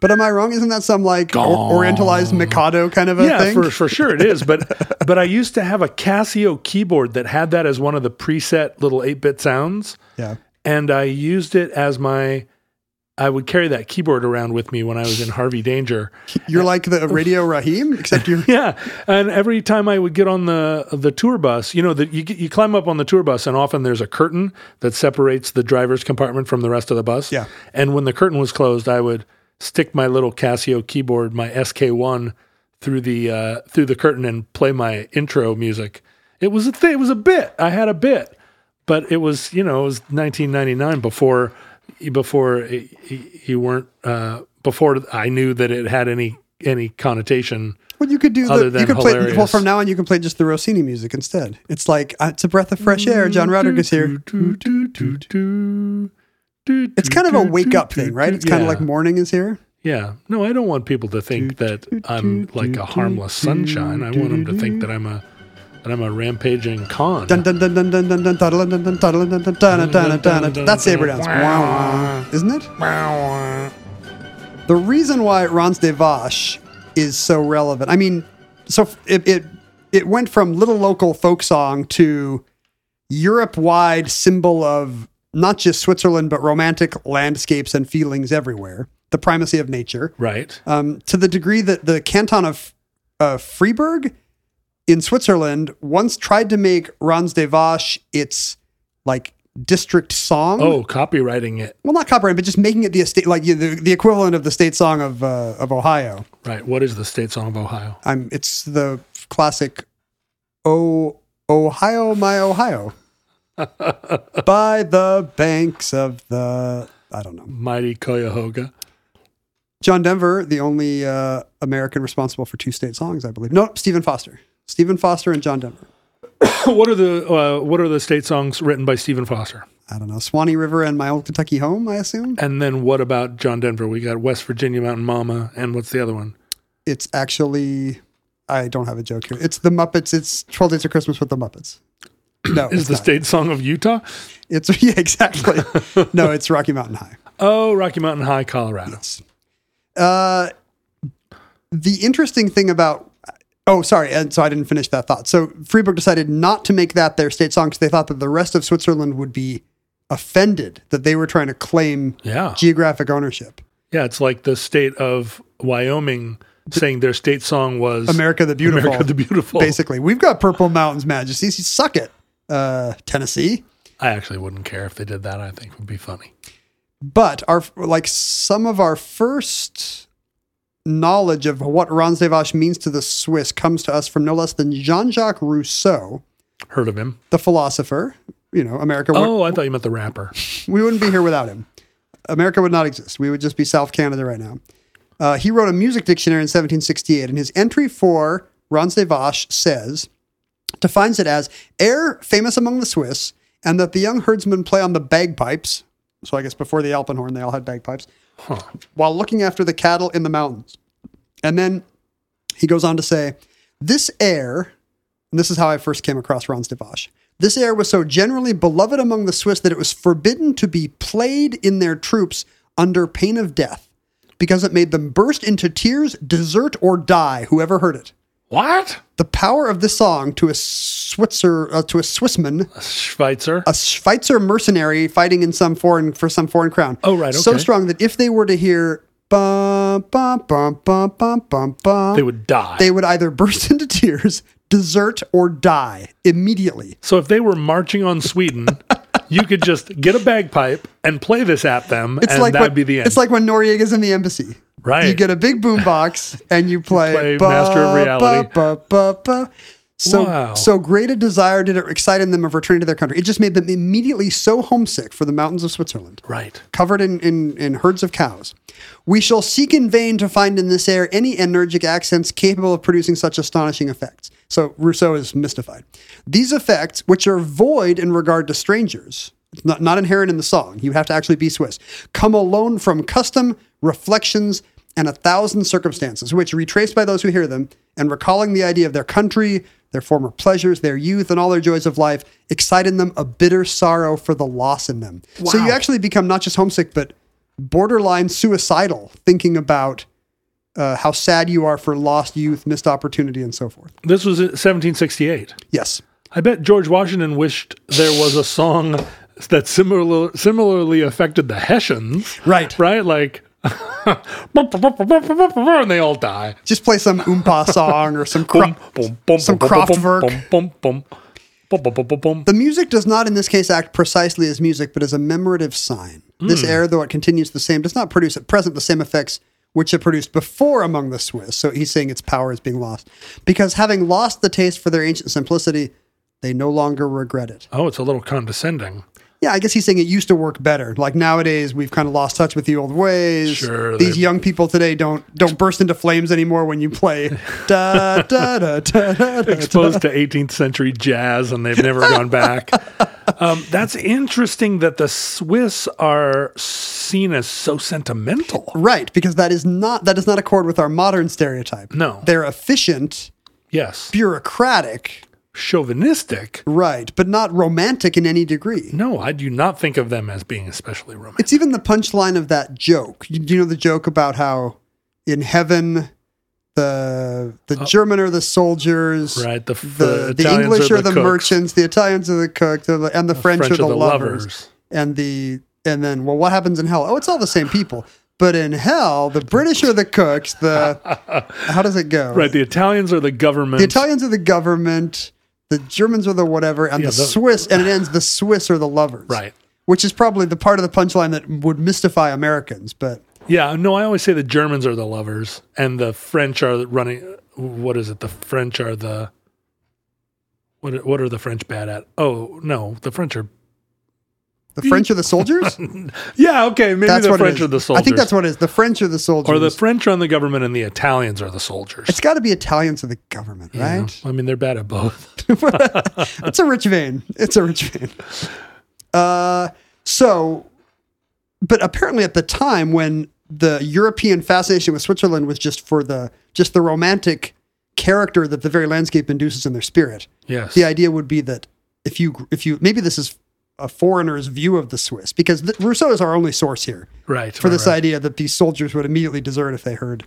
Speaker 2: But am I wrong? Isn't that some like or- orientalized Mikado kind of a
Speaker 1: yeah,
Speaker 2: thing?
Speaker 1: for for sure it is. But but I used to have a Casio keyboard that had that as one of the preset little eight bit sounds,
Speaker 2: yeah.
Speaker 1: And I used it as my. I would carry that keyboard around with me when I was in Harvey Danger.
Speaker 2: You're like the Radio Raheem, except you're
Speaker 1: Yeah, and every time I would get on the the tour bus, you know, that you you climb up on the tour bus, and often there's a curtain that separates the driver's compartment from the rest of the bus.
Speaker 2: Yeah.
Speaker 1: and when the curtain was closed, I would stick my little Casio keyboard, my SK1, through the uh, through the curtain and play my intro music. It was a thing. It was a bit. I had a bit, but it was you know it was 1999 before before it, you weren't uh, before I knew that it had any any connotation.
Speaker 2: Well, you could do the,
Speaker 1: Other
Speaker 2: you
Speaker 1: than
Speaker 2: could play well from now on. You can play just the Rossini music instead. It's like uh, it's a breath of fresh air. John Rodriguez here. It's kind of a wake up thing, right? It's kind of like morning is here.
Speaker 1: Yeah. No, I don't want people to think that I'm like a harmless sunshine. I want them to think that I'm a and I'm a rampaging con.
Speaker 2: That's the pronounce. Isn't it? The reason why Ranz de Vache is so relevant. I mean, so it it, it went from little local folk song to Europe wide symbol of not just Switzerland but romantic landscapes and feelings everywhere. The primacy of nature,
Speaker 1: right?
Speaker 2: Um, to the degree that the canton of uh, Freiburg in Switzerland once tried to make Ranz de Vache its like district song.
Speaker 1: Oh, copywriting it.
Speaker 2: well, not copyright, but just making it the estate, like the, the equivalent of the state song of uh, of Ohio.
Speaker 1: Right. What is the state song of Ohio?
Speaker 2: I'm. It's the classic, "Oh Ohio, my Ohio," by the banks of the. I don't know.
Speaker 1: Mighty Cuyahoga.
Speaker 2: John Denver, the only uh, American responsible for two state songs, I believe. No, Stephen Foster. Stephen Foster and John Denver.
Speaker 1: what are the uh, what are the state songs written by Stephen Foster?
Speaker 2: I don't know. Swanee River and My Old Kentucky Home, I assume.
Speaker 1: And then what about John Denver? We got West Virginia Mountain Mama, and what's the other one?
Speaker 2: It's actually, I don't have a joke here. It's the Muppets. It's 12 Days of Christmas with the Muppets. No,
Speaker 1: Is
Speaker 2: it's
Speaker 1: the
Speaker 2: not.
Speaker 1: state song of Utah?
Speaker 2: It's, yeah, exactly. no, it's Rocky Mountain High.
Speaker 1: Oh, Rocky Mountain High, Colorado.
Speaker 2: Uh, the interesting thing about oh sorry and so i didn't finish that thought so freiburg decided not to make that their state song because they thought that the rest of switzerland would be offended that they were trying to claim
Speaker 1: Yeah.
Speaker 2: geographic ownership
Speaker 1: Yeah, it's like the state of Wyoming saying their state song was
Speaker 2: america the beautiful
Speaker 1: America the Beautiful.
Speaker 2: basically we've got purple mountains majesties suck it uh, tennessee
Speaker 1: I actually wouldn't care if they did that. I think would be funny.
Speaker 2: but our like some of our first knowledge of what Vache means to the Swiss comes to us from no less than Jean-Jacques Rousseau,
Speaker 1: Heard of him?
Speaker 2: the philosopher. You know, America.
Speaker 1: Oh, I thought you meant the rapper.
Speaker 2: we wouldn't be here without him. America would not exist. We would just be South Canada right now. Uh, he wrote a music dictionary in 1768, and his entry for Vaches says, defines it as air famous among the Swiss, and that the young herdsmen play on the bagpipes. So I guess before the Alpenhorn, they all had bagpipes, while looking after the cattle in the mountains. And then he goes on to say, this air, and this is how I first came across des Vaches. This air was so generally beloved among the Swiss that it was forbidden to be played in their troops under pain of death because it made them burst into tears, desert, or die, whoever heard it.
Speaker 1: What?
Speaker 2: The power of this song to a Switzer, uh, to a Swissman, a
Speaker 1: Schweitzer.
Speaker 2: a Schweitzer mercenary fighting in some foreign for some foreign crown.
Speaker 1: Oh, right,
Speaker 2: So strong that if they were to hear bum bum bum bum bum bum bum,
Speaker 1: they would die.
Speaker 2: they would either burst into tears, desert, or die immediately.
Speaker 1: so if they were marching on Sweden, you could just get a bagpipe and play this at them,
Speaker 2: It's
Speaker 1: and
Speaker 2: like
Speaker 1: that'd
Speaker 2: when,
Speaker 1: be the end.
Speaker 2: It's like when Noriega's in the embassy.
Speaker 1: Right.
Speaker 2: You get a big boom box and you play,
Speaker 1: play
Speaker 2: ba,
Speaker 1: Master of Reality.
Speaker 2: ba, ba, ba, ba. So,
Speaker 1: Wow.
Speaker 2: so great a desire did it excite in them of returning to their country. It just made them immediately so homesick for the mountains of Switzerland.
Speaker 1: right.
Speaker 2: covered in, in, in herds of cows. We shall seek in vain to find in this air any energic accents capable of producing such astonishing effects. So Rousseau is mystified. These effects, which are void in regard to strangers, it's not, not inherent in the song, you have to actually be Swiss, come alone from custom, reflections, and a thousand circumstances, which, retraced by those who hear them, and recalling the idea of their country, their former pleasures, their youth, and all their joys of life, excite in them a bitter sorrow for the loss in them. So you actually become not just homesick, but borderline suicidal, thinking about uh, how sad you are for lost youth, missed opportunity, and so forth.
Speaker 1: This was 1768.
Speaker 2: Yes.
Speaker 1: I bet George Washington wished there was a song that similar, similarly affected the Hessians.
Speaker 2: Right.
Speaker 1: Right? Like, and they all die.
Speaker 2: Just play some oompa song or some cro- some Kraftwerk. The music does not, in this case, act precisely as music, but as a memorative sign. This air, though it continues the same, does not produce at present the same effects which it produced before among the Swiss. So he's saying its power is being lost. Because having lost the taste for their ancient simplicity, they no longer regret it.
Speaker 1: Oh, it's a little condescending.
Speaker 2: Yeah, I guess he's saying it used to work better. Like nowadays, we've kind of lost touch with the old ways.
Speaker 1: Sure,
Speaker 2: These young people today don't don't burst into flames anymore when you play da da da da da. da.
Speaker 1: Exposed to 18th century jazz, and they've never gone back. Um, that's interesting that the Swiss are seen as so sentimental.
Speaker 2: Right, because that is not that does not accord with our modern stereotype.
Speaker 1: No.
Speaker 2: They're efficient,
Speaker 1: Yes.
Speaker 2: bureaucratic,
Speaker 1: Chauvinistic.
Speaker 2: right, but not romantic in any degree.
Speaker 1: No, I do not think of them as being especially romantic.
Speaker 2: It's even the punchline of that joke. You, do you know the joke about how in heaven the the uh, German are the soldiers,
Speaker 1: Right, the
Speaker 2: the,
Speaker 1: the
Speaker 2: the English
Speaker 1: are
Speaker 2: are
Speaker 1: the
Speaker 2: the, merchants, the Italians are the cooks, the, and the, French,
Speaker 1: French
Speaker 2: are the lovers.
Speaker 1: lovers.
Speaker 2: And the and then well, what happens in hell? Oh, it's all the same people. But in hell, the British are the cooks. The how does it go?
Speaker 1: Right. The Italians are the government.
Speaker 2: The Italians are the government. The Germans are the whatever, and
Speaker 1: Yeah,
Speaker 2: the,
Speaker 1: the-
Speaker 2: Swiss, and it ends. The Swiss are the lovers,
Speaker 1: Right.
Speaker 2: Which is probably the part of the punchline that would mystify Americans. But
Speaker 1: Yeah. No, I always say the Germans are the lovers and the French are running. What is it? The French are the. What what are the French bad at? Oh, no. The French are.
Speaker 2: The French are the soldiers.
Speaker 1: Yeah. Okay. Maybe
Speaker 2: That's
Speaker 1: the French are the soldiers.
Speaker 2: I think that's what it is. The French are the soldiers.
Speaker 1: Or the French are on the government and the Italians are the soldiers.
Speaker 2: it's got to be Italians are the government,
Speaker 1: Yeah.
Speaker 2: right?
Speaker 1: I mean, they're bad at both.
Speaker 2: it's a rich vein. It's a rich vein. Uh, so, but apparently at the time when the European fascination with Switzerland was just for the just the romantic character that the very landscape induces in their spirit.
Speaker 1: Yes.
Speaker 2: The idea would be that if you if you maybe this is a foreigner's view of the Swiss because the, Rousseau is our only source here
Speaker 1: Right.
Speaker 2: for this idea that these soldiers would immediately desert if they heard.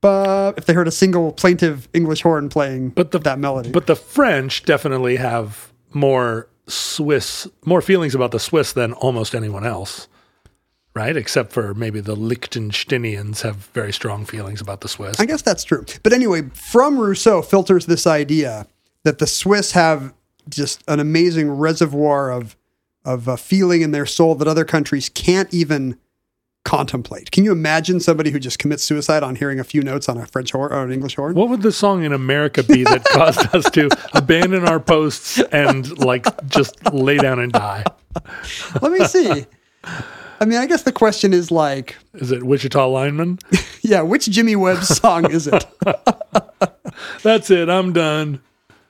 Speaker 2: But if they heard a single plaintive English horn playing
Speaker 1: But the
Speaker 2: that melody.
Speaker 1: But the French definitely have more Swiss, more feelings about the Swiss than almost anyone else, right? Except for maybe the Liechtensteinians have very strong feelings about the Swiss.
Speaker 2: I guess that's true. But anyway, from Rousseau filters this idea that the Swiss have just an amazing reservoir of of uh, feeling in their soul that other countries can't even contemplate. Can you imagine somebody who just commits suicide on hearing a few notes on a French horn or an English horn?
Speaker 1: what would the song in America be that caused us to abandon our posts and like just lay down and die?
Speaker 2: Let me see. I mean, I guess the question is like,
Speaker 1: Is it Wichita lineman?
Speaker 2: yeah, which Jimmy Webb song is it?
Speaker 1: That's it. I'm done.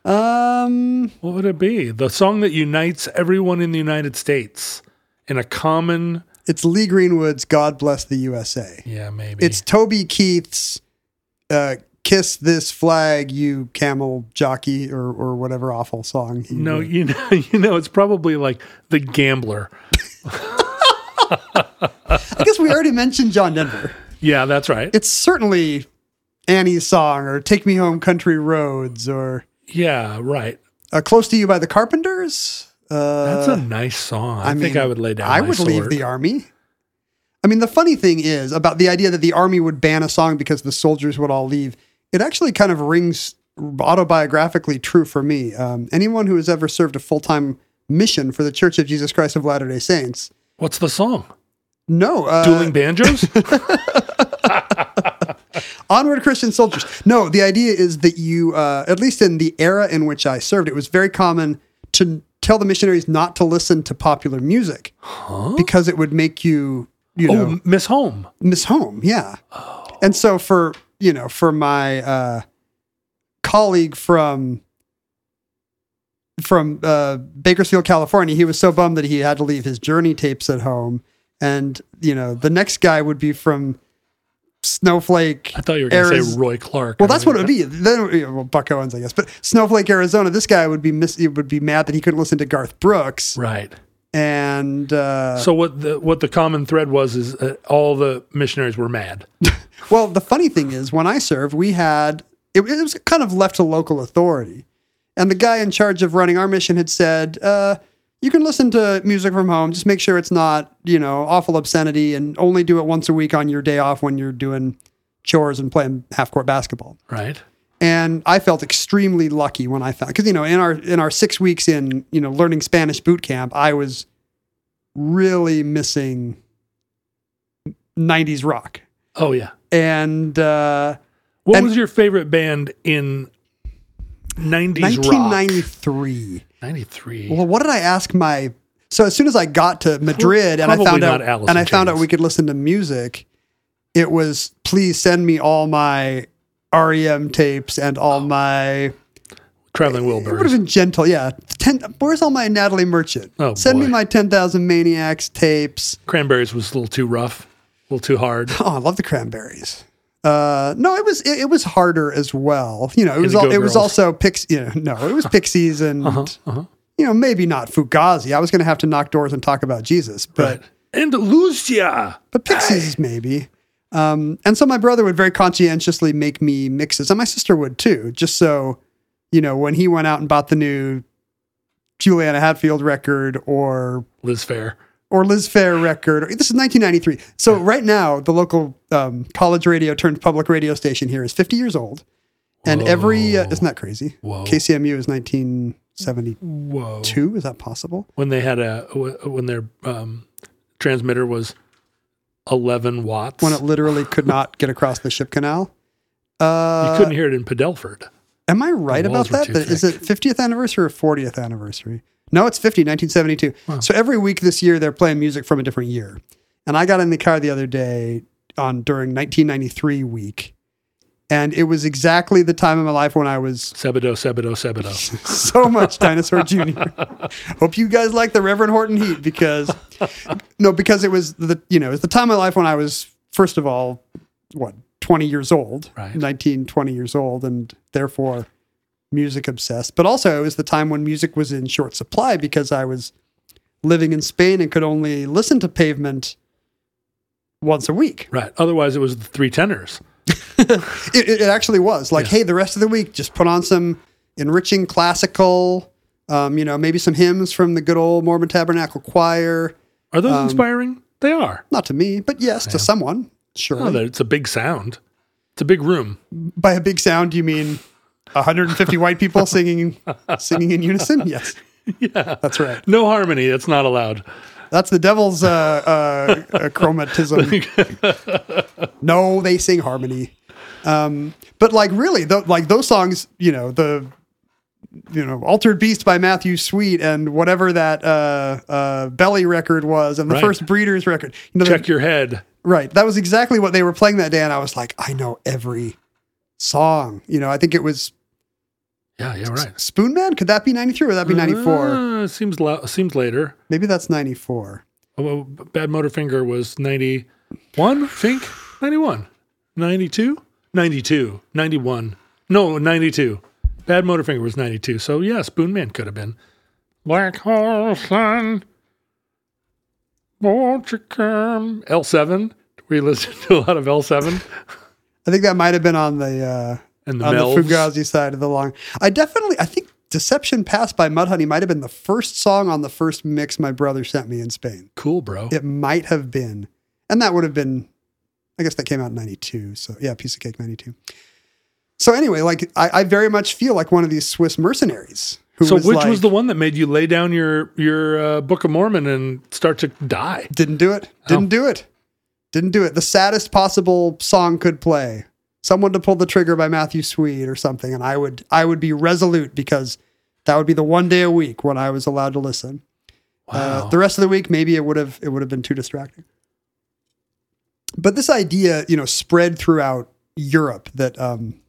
Speaker 2: Um,
Speaker 1: What would it be? The song that unites everyone in the United States in a common.
Speaker 2: it's Lee Greenwood's "God Bless the USA."
Speaker 1: Yeah, maybe.
Speaker 2: It's Toby Keith's uh, "Kiss This Flag, You Camel Jockey" or or whatever awful song. He
Speaker 1: no,
Speaker 2: wrote.
Speaker 1: you know, you know, it's probably like the Gambler.
Speaker 2: I guess we already mentioned John Denver.
Speaker 1: Yeah, that's right.
Speaker 2: It's certainly Annie's song or "Take Me Home, Country Roads" or
Speaker 1: yeah, right.
Speaker 2: uh, "Close to You" by the Carpenters. Uh,
Speaker 1: That's a nice song. I, think I would lay down.
Speaker 2: I would leave the army. I mean, the funny thing is about the idea that the army would ban a song because the soldiers would all leave. It actually kind of rings autobiographically true for me. Um, anyone who has ever served a full time mission for the Church of Jesus Christ of Latter Day Saints,
Speaker 1: What's the song?
Speaker 2: no, uh,
Speaker 1: Dueling banjos.
Speaker 2: onward Christian soldiers. No, the idea is that you, uh, at least in the era in which I served, it was very common to tell the missionaries not to listen to popular music because it would make you, you know,
Speaker 1: oh, Miss Home.
Speaker 2: miss home. Yeah. And so for, you know, for my uh, colleague from from uh, Bakersfield, California, he was so bummed that he had to leave his journey tapes at home. And, you know, the next guy would be from Snowflake.
Speaker 1: I thought you were going to
Speaker 2: Ariz-
Speaker 1: say Roy Clark.
Speaker 2: Well, that's what it would be. Then, well, Buck Owens, I guess. But Snowflake, Arizona, this guy would be miss, would be mad that he couldn't listen to Garth Brooks.
Speaker 1: Right.
Speaker 2: And uh,
Speaker 1: So what the what the common thread was is uh, all the missionaries were mad.
Speaker 2: Well, the funny thing is, when I served, we had it, it was kind of left to local authority, and the guy in charge of running our mission had said, uh, "You can listen to music from home. Just make sure it's not, you know, awful obscenity, and only do it once a week on your day off when you're doing chores and playing half court basketball."
Speaker 1: Right.
Speaker 2: And I felt extremely lucky when I found because you know in our in our six weeks in you know learning Spanish boot camp, I was really missing '90s rock,
Speaker 1: Oh yeah.
Speaker 2: and. uh
Speaker 1: What
Speaker 2: And-
Speaker 1: was your favorite band in 90s rock?
Speaker 2: 1993.
Speaker 1: 93.
Speaker 2: Well, what did I ask my? So as soon as I got to Madrid and I found out
Speaker 1: Alice
Speaker 2: and I found out we could listen to music, it was please send me all my REM tapes and all oh. my.
Speaker 1: Traveling eh, Wilburys.
Speaker 2: It would have been gentle, yeah. Ten, where's all my Natalie Merchant?
Speaker 1: Oh,
Speaker 2: send me my Ten Thousand Maniacs tapes.
Speaker 1: Cranberries was a little too rough, a little too hard.
Speaker 2: Oh, I love the Cranberries. Uh, no, it was it, it was harder as well. You know, it was it was also Pix. You know, no, it was Pixies and
Speaker 1: uh-huh.
Speaker 2: you know maybe not Fugazi. I was going to have to knock doors and talk about Jesus, but
Speaker 1: Right. And Lucia.
Speaker 2: but Pixies maybe. Um, and so my brother would very conscientiously make me mixes, and my sister would too, just so you know when he went out and bought the new Juliana Hatfield record or
Speaker 1: Liz Phair.
Speaker 2: Or Liz Phair record. This is 1993. So right now, the local um, college radio turned public radio station here is 50 years old, and every uh, isn't that crazy?
Speaker 1: Whoa.
Speaker 2: KCMU is 1972.
Speaker 1: Whoa.
Speaker 2: Is that possible?
Speaker 1: When they had a when their um, transmitter was 11 watts.
Speaker 2: When it literally could not get across the ship canal.
Speaker 1: you
Speaker 2: Uh,
Speaker 1: couldn't hear it in Padelford.
Speaker 2: am I right about That- Is it 50th anniversary or 40th anniversary? No, it's 50, 1972. So every week this year, they're playing music from a different year. And I got in the car the other day on during 1993 week, and it was exactly the time of my life when I was
Speaker 1: Sebadoh, Sebadoh, Sebadoh.
Speaker 2: so much Dinosaur Jr. Hope you guys like the Reverend Horton Heat because no, because it was the you know, it was the time of my life when I was first of all, what, 20 years old,
Speaker 1: Right.
Speaker 2: 19, 20 years old, and therefore music obsessed. But also it was the time when music was in short supply because I was living in Spain and could only listen to pavement once a week.
Speaker 1: right. Otherwise, it was the three tenors.
Speaker 2: It, it actually was like, hey, the rest of the week, just put on some enriching classical, um, you know, maybe some hymns from the good old Mormon Tabernacle Choir.
Speaker 1: Are those
Speaker 2: Um,
Speaker 1: inspiring? They are.
Speaker 2: Not to me, but yes, to someone. Sure.
Speaker 1: Oh, that- it's a big sound. It's a big room.
Speaker 2: By a big sound, you mean 150 white people singing singing in unison? Yes. Yeah, that's right.
Speaker 1: No harmony. That's not allowed.
Speaker 2: That's the devil's uh, uh, chromatism. no, they sing harmony. Um, but like really, tho- like those songs, you know, the you know, Altered Beast by Matthew Sweet and whatever that uh, uh, Belly record was and the
Speaker 1: Right.
Speaker 2: first Breeders record. You know,
Speaker 1: Check your head.
Speaker 2: right. That was exactly what they were playing that day. And I was like, I know every song. You know, I think it was
Speaker 1: Yeah, yeah, right.
Speaker 2: Spoon Man. Could that be 93 or would that be 94?
Speaker 1: Uh, seems lo- seems later.
Speaker 2: Maybe that's 94.
Speaker 1: Oh, well, Bad Motor Finger was 91, think? 91. 92? 92. 91. No, 92. Bad Motor Finger was 92. So, yeah, Spoon Man could have been. Black hole sun. Won't you come? L7. We listened to a lot of L7
Speaker 2: I think that might have been on the uh,
Speaker 1: and the
Speaker 2: on
Speaker 1: Melvs.
Speaker 2: the Fugazi side of the long. I definitely, I think Deception Pass by Mudhoney might have been the first song on the first mix my brother sent me in Spain.
Speaker 1: Cool, bro.
Speaker 2: It might have been. And that would have been, I guess that came out in 92. So yeah, Piece of Cake 92. So anyway, like I, I very much feel like one of these Swiss mercenaries. Who
Speaker 1: So,
Speaker 2: was
Speaker 1: which
Speaker 2: like,
Speaker 1: was the one that made you lay down your your uh, Book of Mormon and start to die?
Speaker 2: Didn't do it.
Speaker 1: Oh.
Speaker 2: Didn't do it. Didn't do it. The saddest possible song could play. Someone to pull the trigger by Matthew Sweet or something, and I would I would be resolute because that would be the one day a week when I was allowed to listen. Uh, the rest of the week, maybe it would have it would have been too distracting. But this idea, you know, spread throughout Europe that um,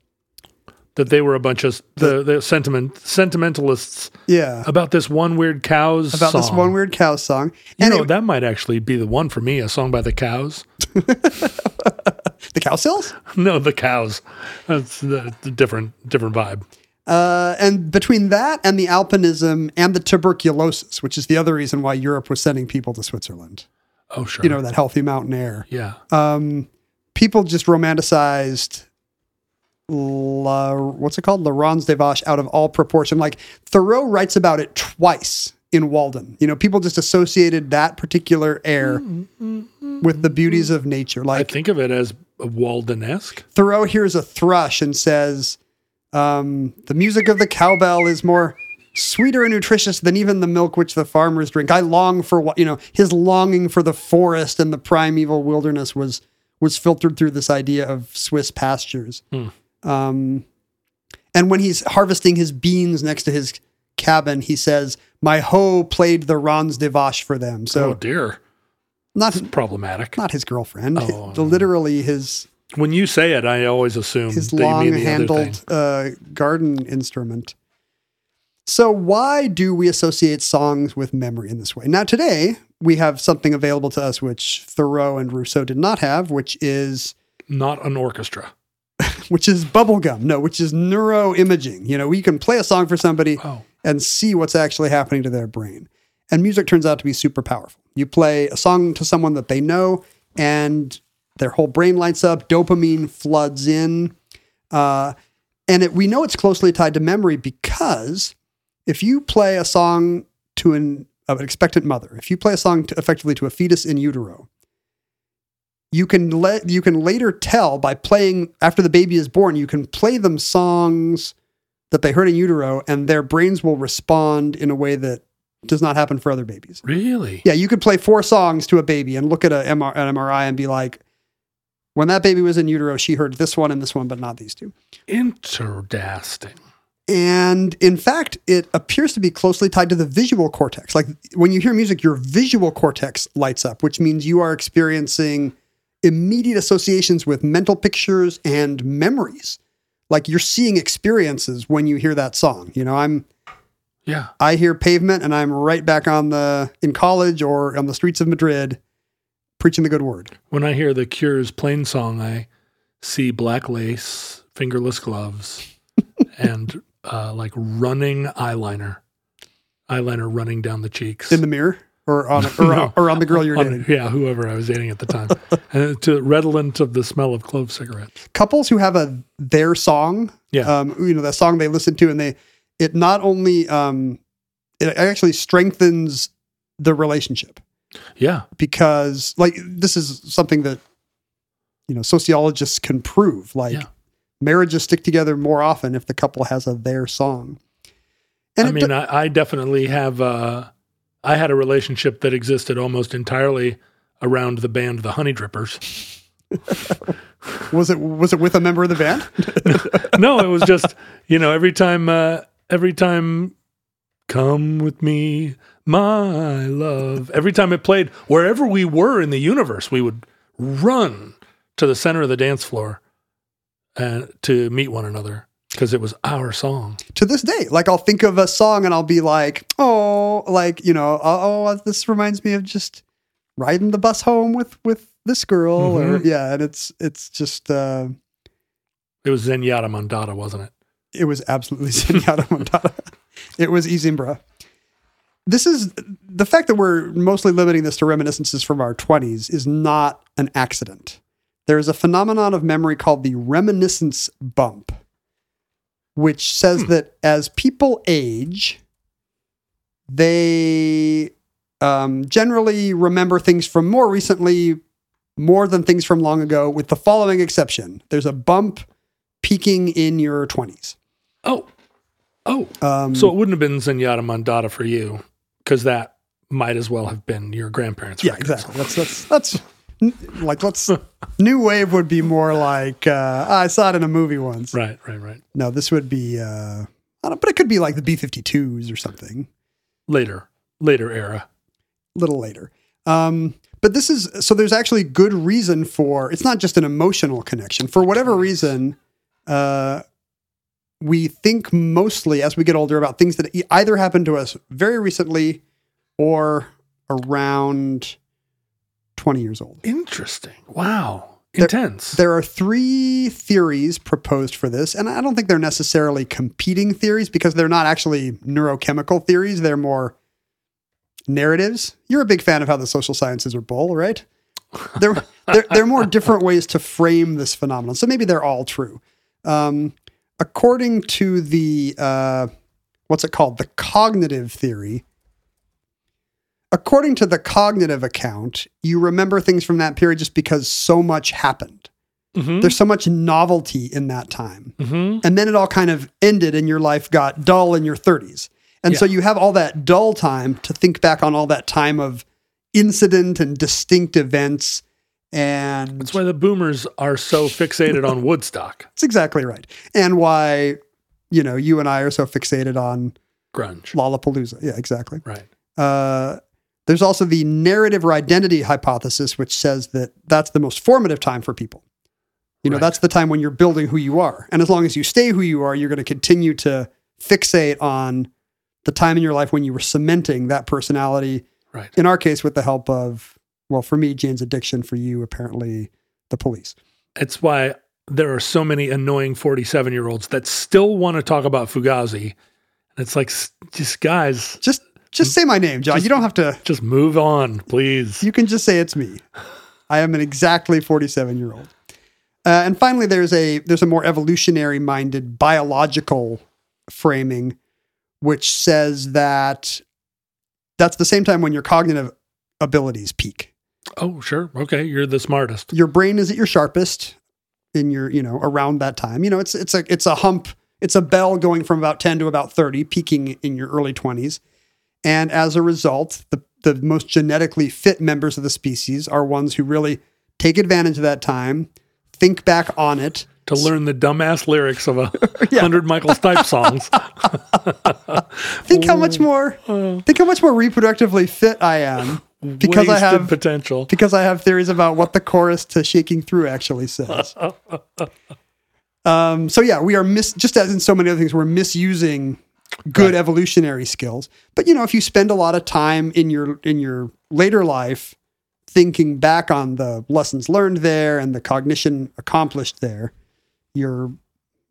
Speaker 1: that they were a bunch of the, the sentiment sentimentalists
Speaker 2: yeah
Speaker 1: about this one weird cows
Speaker 2: about this one weird cow song.
Speaker 1: You
Speaker 2: And
Speaker 1: know
Speaker 2: it-
Speaker 1: that might actually be the one for me. A song by the cows.
Speaker 2: the cow cells.
Speaker 1: No, the cows. That's the, the different different vibe.
Speaker 2: Uh, and between that and the alpinism and the tuberculosis, which is the other reason why Europe was sending people to Switzerland,
Speaker 1: Oh sure.
Speaker 2: you know, that healthy mountain air,
Speaker 1: yeah.
Speaker 2: um, people just romanticized La, what's it called? La Ranz des Vaches out of all proportion. Like Thoreau writes about it twice in Walden. You know, people just associated that particular air with the beauties of nature. Like I
Speaker 1: think of it as Walden esque.
Speaker 2: Thoreau hears a thrush and says, um, The music of the cowbell is more sweeter and nutritious than even the milk which the farmers drink. I long for what, you know, his longing for the forest and the primeval wilderness was was filtered through this idea of Swiss pastures. Um, and when he's harvesting his beans next to his cabin, he says, My hoe played the Ranz des Vaches for them. So
Speaker 1: oh dear,
Speaker 2: not
Speaker 1: problematic.
Speaker 2: not his girlfriend,
Speaker 1: Oh.
Speaker 2: the- literally his
Speaker 1: When you say it, I always assume
Speaker 2: his
Speaker 1: that you
Speaker 2: long
Speaker 1: mean the other thing.
Speaker 2: handled uh, garden instrument. So, why do we associate songs with memory in this way? Now, today we have something available to us which Thoreau and Rousseau did not have, which is
Speaker 1: Not an orchestra.
Speaker 2: which is bubblegum. No, which is neuroimaging. You know, we can play a song for somebody
Speaker 1: Oh.
Speaker 2: and see what's actually happening to their brain. And music turns out to be super powerful. You play a song to someone that they know, and their whole brain lights up, dopamine floods in. Uh, and it, we know it's closely tied to memory because if you play a song to an, an expectant mother, if you play a song to, effectively to a fetus in utero, you can let you can later tell by playing after the baby is born. You can play them songs that they heard in utero, and their brains will respond in a way that does not happen for other babies.
Speaker 1: Really?
Speaker 2: Yeah, you could play four songs to a baby and look at a MR, an MRI and be like, when that baby was in utero, she heard this one and this one, but not these two.
Speaker 1: Interesting.
Speaker 2: And in fact, it appears to be closely tied to the visual cortex. Like when you hear music, your visual cortex lights up, which means you are experiencing immediate associations with mental pictures and memories. Like you're seeing experiences when you hear that song. You know, I'm
Speaker 1: Yeah.
Speaker 2: I hear pavement and I'm right back on the in college or on the streets of Madrid preaching the good word.
Speaker 1: When I hear the Cure's plain song, I see black lace, fingerless gloves, and uh, like running eyeliner, eyeliner running down the cheeks.
Speaker 2: In the mirror or on or,
Speaker 1: No.
Speaker 2: or on the girl you're
Speaker 1: On-
Speaker 2: dating.
Speaker 1: yeah, whoever I was dating at the time, and to redolent of the smell of clove cigarettes.
Speaker 2: couples who have a their song,
Speaker 1: Yeah.
Speaker 2: um, you know, that song they listen to, and they it not only um, it actually strengthens the relationship
Speaker 1: Yeah,
Speaker 2: because like this is something that you know sociologists can prove. Like
Speaker 1: Yeah.
Speaker 2: marriages stick together more often if the couple has a their song. And
Speaker 1: I mean, I definitely have. Uh, I had a relationship that existed almost entirely around the band the Honeydrippers.
Speaker 2: was it was it with a member of the band?
Speaker 1: no, it was just you know every time uh, every time come with me my love every time it played wherever we were in the universe we would run to the center of the dance floor and to meet one another because it was our song
Speaker 2: to this day. Like I'll think of a song and I'll be like, oh, like you know, oh, this reminds me of just riding the bus home with with this girl, or
Speaker 1: Mhm.
Speaker 2: yeah, and it's it's just uh,
Speaker 1: it was Zenyatta Mondatta wasn't it
Speaker 2: it was absolutely Zenyatta Mondatta. It was I Zimbra. This is the fact that we're mostly limiting this to reminiscences from our 20s is not an accident. There is a phenomenon of memory called the reminiscence bump, which says that as people age, they um, generally remember things from more recently more than things from long ago, with the following exception there's a bump peaking in your 20s.
Speaker 1: Oh oh
Speaker 2: Um,
Speaker 1: so it wouldn't have been Zenyatta Mondatta for you because that might as well have been your grandparents
Speaker 2: yeah,
Speaker 1: record.
Speaker 2: exactly. That's that's that's like let's new wave would be more like uh, I saw it in a movie once.
Speaker 1: right right right
Speaker 2: No, this would be uh, I don't, but it could be like the B 52s or something
Speaker 1: later later era
Speaker 2: a little later. Um, but this is so there's actually good reason for it's not just an emotional connection. For whatever reason, uh, we think mostly as we get older about things that either happened to us very recently or around 20 years old.
Speaker 1: interesting wow
Speaker 2: There-
Speaker 1: intense
Speaker 2: There are three theories proposed for this, and I don't think they're necessarily competing theories because they're not actually neurochemical theories. They're more narratives. You're a big fan of how the social sciences are bull, right? They're, they're, they're more different ways to frame this phenomenon. So maybe they're all true. Um, according to the, uh, what's it called? The cognitive theory. According to the cognitive account, you remember things from that period just because so much happened.
Speaker 1: Mhm.
Speaker 2: There's so much novelty in that time.
Speaker 1: Mhm.
Speaker 2: And then it all kind of ended and your life got dull in your 30s. And so you have all that dull time to think back on all that time of incident and distinct events. And
Speaker 1: That's why the boomers are so fixated on Woodstock
Speaker 2: that's exactly right. And why, you know, you and I are so fixated on
Speaker 1: grunge.
Speaker 2: Lollapalooza. Yeah, exactly.
Speaker 1: Right.
Speaker 2: Uh, there's also the narrative or identity hypothesis, which says that that's the most formative time for people. You know,
Speaker 1: Right.
Speaker 2: that's the time when you're building who you are. And as long as you stay who you are, you're going to continue to fixate on the time in your life when you were cementing that personality.
Speaker 1: Right.
Speaker 2: In our case, with the help of, well, for me, Jane's addiction, for you, apparently, the police.
Speaker 1: It's why there are so many annoying 47 year olds that still want to talk about Fugazi. And it's like, just guys,
Speaker 2: Just, just say my name, John.
Speaker 1: Just-
Speaker 2: you don't have to.
Speaker 1: just move on, please.
Speaker 2: You can just say it's me. I am an exactly 47 year old. Uh, and finally, there's a there's a more evolutionary minded biological framing, which says that that's the same time when your cognitive abilities peak.
Speaker 1: Oh, sure. Okay. You're the smartest.
Speaker 2: Your brain is at your sharpest in your you know around that time. You know it's it's a it's a hump. It's a bell going from about 10 to about 30, peaking in your early 20s. And as a result, the, the most genetically fit members of the species are ones who really take advantage of that time, think back on it.
Speaker 1: To learn the dumbass lyrics of a
Speaker 2: Yeah.
Speaker 1: hundred Michael Stipe songs.
Speaker 2: Think how much more think how much more reproductively fit I am because I have
Speaker 1: potential.
Speaker 2: because I have theories about what the chorus to Shaking Through actually says. um, so yeah, we are mis just as in so many other things, we're misusing good evolutionary skills. But you know, if you spend a lot of time in your in your later life thinking back on the lessons learned there and the cognition accomplished there, you're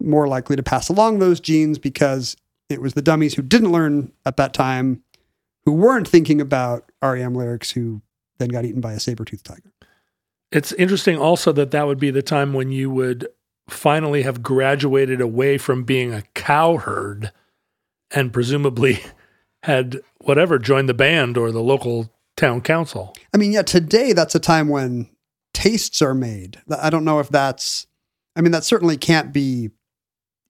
Speaker 2: more likely to pass along those genes because it was the dummies who didn't learn at that time who weren't thinking about REM lyrics who then got eaten by a saber-toothed tiger.
Speaker 1: It's interesting also that that would be the time when you would finally have graduated away from being a cowherd and presumably had whatever joined the band or the local town council.
Speaker 2: I mean, yeah, today that's a time when tastes are made. I don't know if that's, I mean, that certainly can't be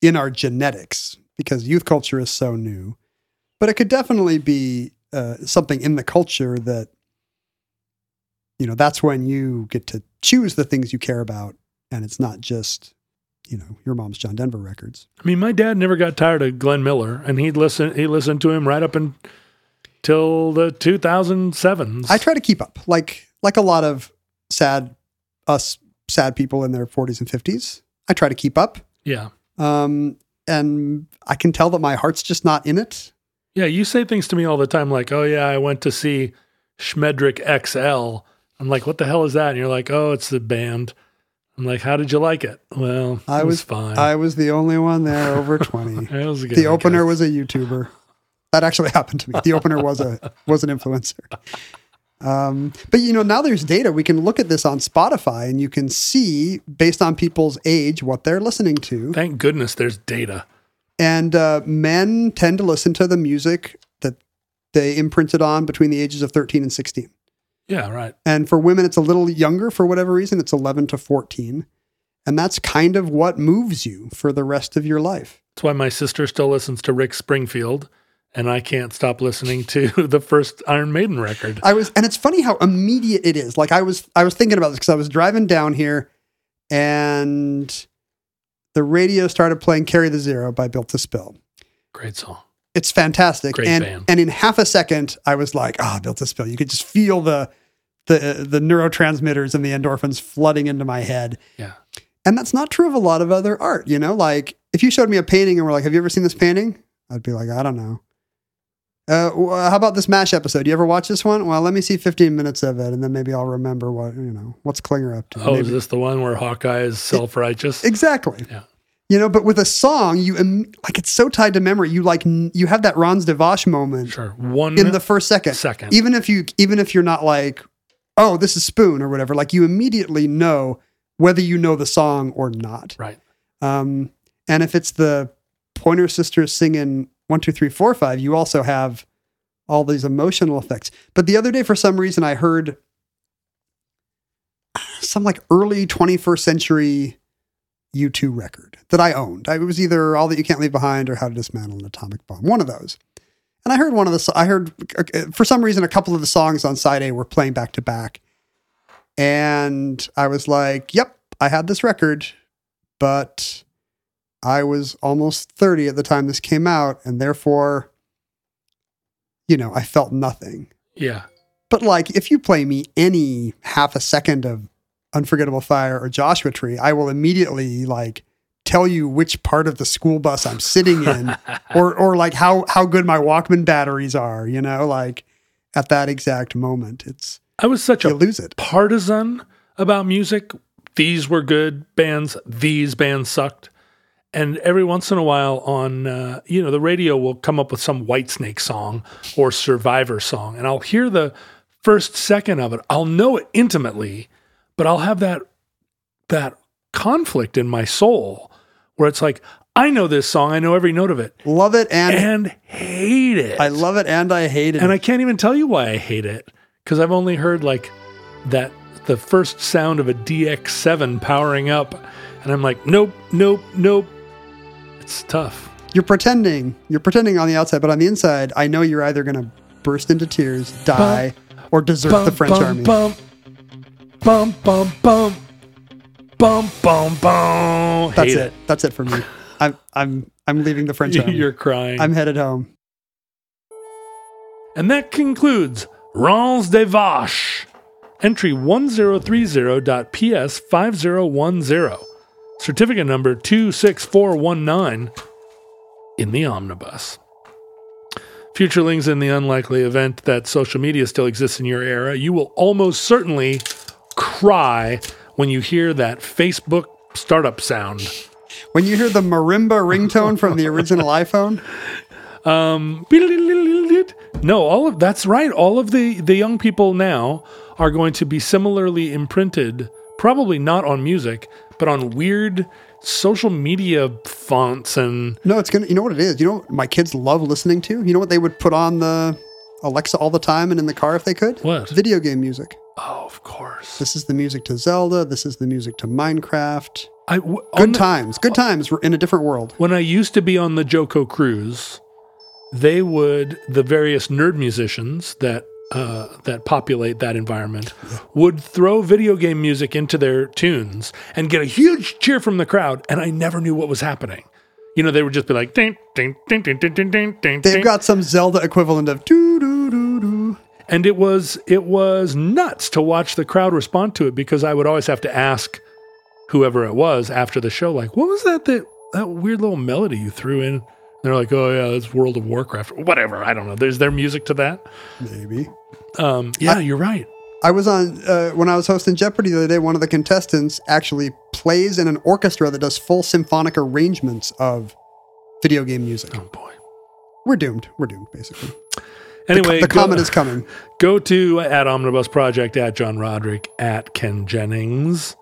Speaker 2: in our genetics because youth culture is so new, but it could definitely be uh, something in the culture that, you know, that's when you get to choose the things you care about. And it's not just you know, your mom's John Denver records.
Speaker 1: I mean, my dad never got tired of Glenn Miller, and he'd listen. He listened to him right up until the 2007s.
Speaker 2: I try to keep up, like like a lot of sad us sad people in their 40s and 50s. I try to keep up,
Speaker 1: yeah,
Speaker 2: um, and I can tell that my heart's just not in it.
Speaker 1: Yeah. You say things to me all the time, like, "Oh yeah, I went to see Schmedrick XL." I'm like, "What the hell is that?" And you're like, "Oh, it's the band." I'm like, "How did you like it?" Well,
Speaker 2: I
Speaker 1: it was,
Speaker 2: was
Speaker 1: fine.
Speaker 2: I was the only one there over 20.
Speaker 1: it was good,
Speaker 2: the opener was a YouTuber. That actually happened to me. The opener was a was an influencer. Um, but you know, now there's data. We can look at this on Spotify, and you can see based on people's age what they're listening to.
Speaker 1: Thank goodness there's data.
Speaker 2: And uh, men tend to listen to the music that they imprinted on between the ages of 13 and 16.
Speaker 1: Yeah, right.
Speaker 2: And for women, it's a little younger for whatever reason. It's 11 to 14. And that's kind of what moves you for the rest of your life.
Speaker 1: That's why my sister still listens to Rick Springfield, and I can't stop listening to the first Iron Maiden record.
Speaker 2: I was, and it's funny how immediate it is. Like I was, I was thinking about this because I was driving down here, and the radio started playing "Carry the Zero" by Built to Spill.
Speaker 1: Great song.
Speaker 2: It's fantastic,
Speaker 1: Great
Speaker 2: and
Speaker 1: band.
Speaker 2: and in half a second, I was like, "Ah, Built to Spill." You could just feel the the the neurotransmitters and the endorphins flooding into my head.
Speaker 1: Yeah.
Speaker 2: And that's not true of a lot of other art. You know, like if you showed me a painting and were like, "Have you ever seen this painting?" I'd be like, "I don't know." Uh, how about this Mash episode? You ever watch this one? Well, let me see 15 minutes of it, and then maybe I'll remember what you know. What's Klinger up to?
Speaker 1: Oh,
Speaker 2: Maybe-
Speaker 1: is this the one where Hawkeye is self righteous?
Speaker 2: exactly.
Speaker 1: Yeah.
Speaker 2: You know, but with a song, you im- like it's so tied to memory. You like n- you have that Ranz des Vaches moment
Speaker 1: Sure. One
Speaker 2: in the first second.
Speaker 1: second.
Speaker 2: Even if you even if you're not like, oh, this is Spoon or whatever, like you immediately know whether you know the song or not.
Speaker 1: Right.
Speaker 2: Um, and if it's the Pointer Sisters singing one, two, three, four, five, you also have all these emotional effects. But the other day, for some reason, I heard some like early 21st century U2 record that I owned. It was either All That You Can't Leave Behind or How to Dismantle an Atomic Bomb, one of those. And I heard one of the, I heard for some reason a couple of the songs on side A were playing back to back. And I was like, yep, I had this record, but I was almost 30 at the time this came out. And therefore, you know, I felt nothing.
Speaker 1: Yeah.
Speaker 2: But like, if you play me any half a second of Unforgettable Fire or Joshua Tree, I will immediately like tell you which part of the school bus I'm sitting in, or or like how how good my Walkman batteries are. You know, like at that exact moment, it's
Speaker 1: I was such a
Speaker 2: lose it.
Speaker 1: partisan about music. These were good bands. These bands sucked. And every once in a while on, uh, you know, the radio will come up with some Whitesnake song or Survivor song. And I'll hear the first second of it. I'll know it intimately, but I'll have that, that conflict in my soul where it's like, I know this song. I know every note of it
Speaker 2: Love it and
Speaker 1: and hate it.
Speaker 2: I love it and I hate it.
Speaker 1: And I can't even tell you why I hate it because I've only heard like that the first sound of a DX7 powering up, and I'm like, nope, nope, nope. It's tough.
Speaker 2: you're pretending. You're pretending on the outside, but on the inside, I know you're either gonna burst into tears, die, or desert the French
Speaker 1: bum,
Speaker 2: army.
Speaker 1: Bum, bum, bum, bum, bum, bum, bum.
Speaker 2: That's
Speaker 1: Hate
Speaker 2: it. That's it for me. I'm I'm I'm leaving the French army.
Speaker 1: You're crying.
Speaker 2: I'm headed home.
Speaker 1: And that concludes Ranz des Vaches, entry 1030.ps5010, certificate number 26419 in the omnibus. Futurelings, in the unlikely event that social media still exists in your era, you will almost certainly cry when you hear that Facebook startup sound.
Speaker 2: When you hear the marimba ringtone from the original iPhone,
Speaker 1: Um, no, all of that's right. All of the the young people now are going to be similarly imprinted, probably not on music, but on weird social media fonts and
Speaker 2: no, it's gonna. You know what it is. You know what my kids love listening to. You know what they would put on the Alexa all the time and in the car if they could.
Speaker 1: What?
Speaker 2: Video game music.
Speaker 1: oh, of course.
Speaker 2: This is the music to Zelda. This is the music to Minecraft.
Speaker 1: I w-
Speaker 2: Good
Speaker 1: the-
Speaker 2: times. Good times. We're in a different world.
Speaker 1: when I used to be on the JoCo cruise, they would the various nerd musicians that uh, that populate that environment would throw video game music into their tunes and get a huge cheer from the crowd, and I never knew what was happening. You know, they would just be like, ding, ding, ding, ding, ding, ding, ding, ding.
Speaker 2: They've got some Zelda equivalent of doo doo doo doo.
Speaker 1: and it was it was nuts to watch the crowd respond to it because I would always have to ask whoever it was after the show, like, what was that that that weird little melody you threw in? They're like, oh yeah, it's World of Warcraft, whatever. I don't know. There's their music to that.
Speaker 2: Maybe.
Speaker 1: Um, yeah, you're right.
Speaker 2: I was on uh, when I was hosting Jeopardy the other day. One of the contestants actually plays in an orchestra that does full symphonic arrangements of video game music.
Speaker 1: Oh boy.
Speaker 2: We're doomed. We're doomed, basically.
Speaker 1: Anyway,
Speaker 2: the
Speaker 1: go-
Speaker 2: comet is coming.
Speaker 1: go to at Omnibus Project at John Roderick at Ken Jennings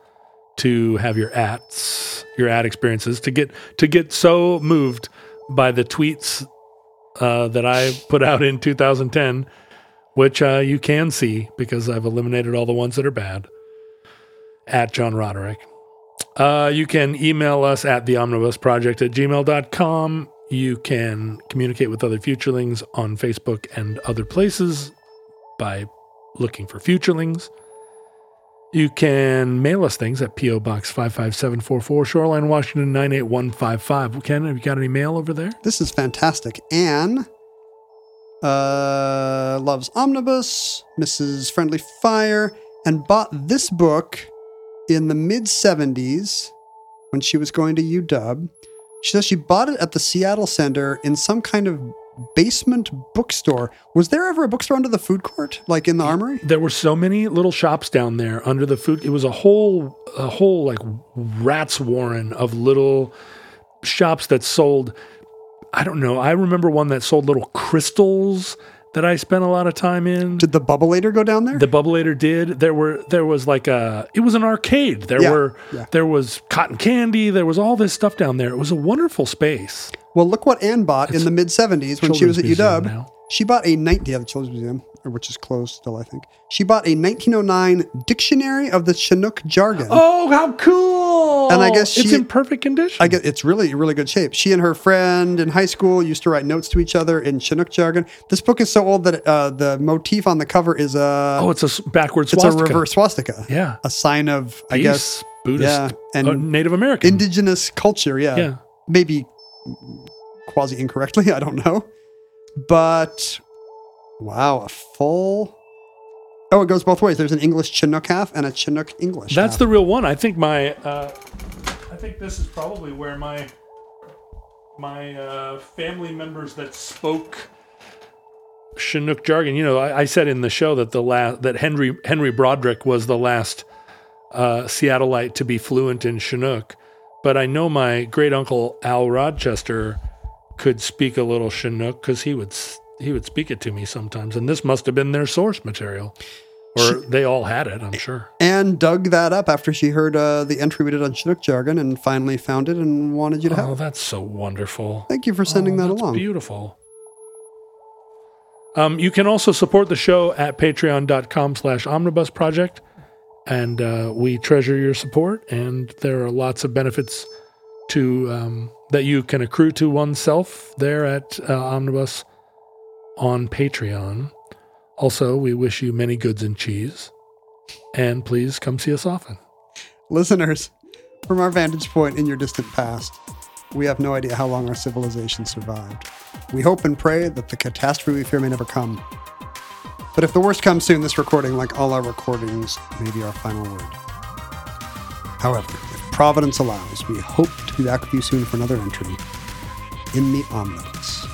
Speaker 1: to have your ats your ad experiences to get to get so moved by the tweets uh, that I put out in 2010, which uh, you can see because I've eliminated all the ones that are bad. At John Roderick. Uh, you can email us at the omnibus project at gmail.com. You can communicate with other futurelings on Facebook and other places by looking for futurelings. You can mail us things at P.O. Box 55744, Shoreline, Washington 98155. Ken, have you got any mail over there?
Speaker 2: This is fantastic. Anne uh, loves Omnibus, Mrs. Friendly Fire, and bought this book in the mid 70s when she was going to UW. She says she bought it at the Seattle Center in some kind of basement bookstore. Was there ever a bookstore under the food court, like in the armory?
Speaker 1: There were so many little shops down there under the food. It was a whole, a whole like rat's warren of little shops that sold. I don't know. I remember one that sold little crystals that I spent a lot of time in.
Speaker 2: Did the Bubbleator go down there?
Speaker 1: The Bubbleator did. There were there was like a it was an arcade. There
Speaker 2: Yeah,
Speaker 1: were
Speaker 2: yeah.
Speaker 1: there was cotton candy. There was all this stuff down there. It was a wonderful space.
Speaker 2: Well, look what Anne bought in the mid 70s when she was at UW.
Speaker 1: now.
Speaker 2: She bought a 19 yeah, the Children's Museum, which is closed still, I think. She bought a 1909 Dictionary of the Chinook Jargon.
Speaker 1: Oh, how cool!
Speaker 2: And I guess
Speaker 1: it's in perfect condition.
Speaker 2: I get it's really really good shape. She and her friend in high school used to write notes to each other in Chinook jargon. This book is so old that uh, the motif on the cover is a
Speaker 1: oh, it's a backwards
Speaker 2: it's a reverse swastika.
Speaker 1: Yeah.
Speaker 2: a sign of I
Speaker 1: Peace,
Speaker 2: guess
Speaker 1: Buddhist,
Speaker 2: yeah, and
Speaker 1: uh, Native American.
Speaker 2: indigenous culture. Yeah,
Speaker 1: Yeah.
Speaker 2: maybe quasi incorrectly. I don't know, but wow, a full. Oh, it goes both ways. There's an English Chinook half and a Chinook English.
Speaker 1: That's
Speaker 2: half.
Speaker 1: the real one. I think my uh, I think this is probably where my my uh, family members that spoke Chinook jargon. You know, I, I said in the show that the last that Henry Henry Broderick was the last uh, Seattleite to be fluent in Chinook, but I know my great uncle Al Rochester could speak a little Chinook because he would he would speak it to me sometimes, and this must have been their source material, or they all had it. I'm sure.
Speaker 2: Anne dug that up after she heard uh, the entry we did on Chinook jargon and finally found it and wanted you to
Speaker 1: Oh,
Speaker 2: have.
Speaker 1: Oh, that's so wonderful.
Speaker 2: Thank you for sending
Speaker 1: Oh,
Speaker 2: that
Speaker 1: that's
Speaker 2: along.
Speaker 1: Beautiful. Um, you can also support the show at patreon.com slash omnibus project. And uh, we treasure your support. And there are lots of benefits to um, that you can accrue to oneself there at uh, Omnibus on Patreon. Also, we wish you many goods and cheese. And please come see us often.
Speaker 2: Listeners, from our vantage point in your distant past, we have no idea how long our civilization survived. We hope and pray that the catastrophe we fear may never come. But if the worst comes soon, this recording, like all our recordings, may be our final word. However, Providence allows, we hope to be back with you soon for another entry in the Omnibus.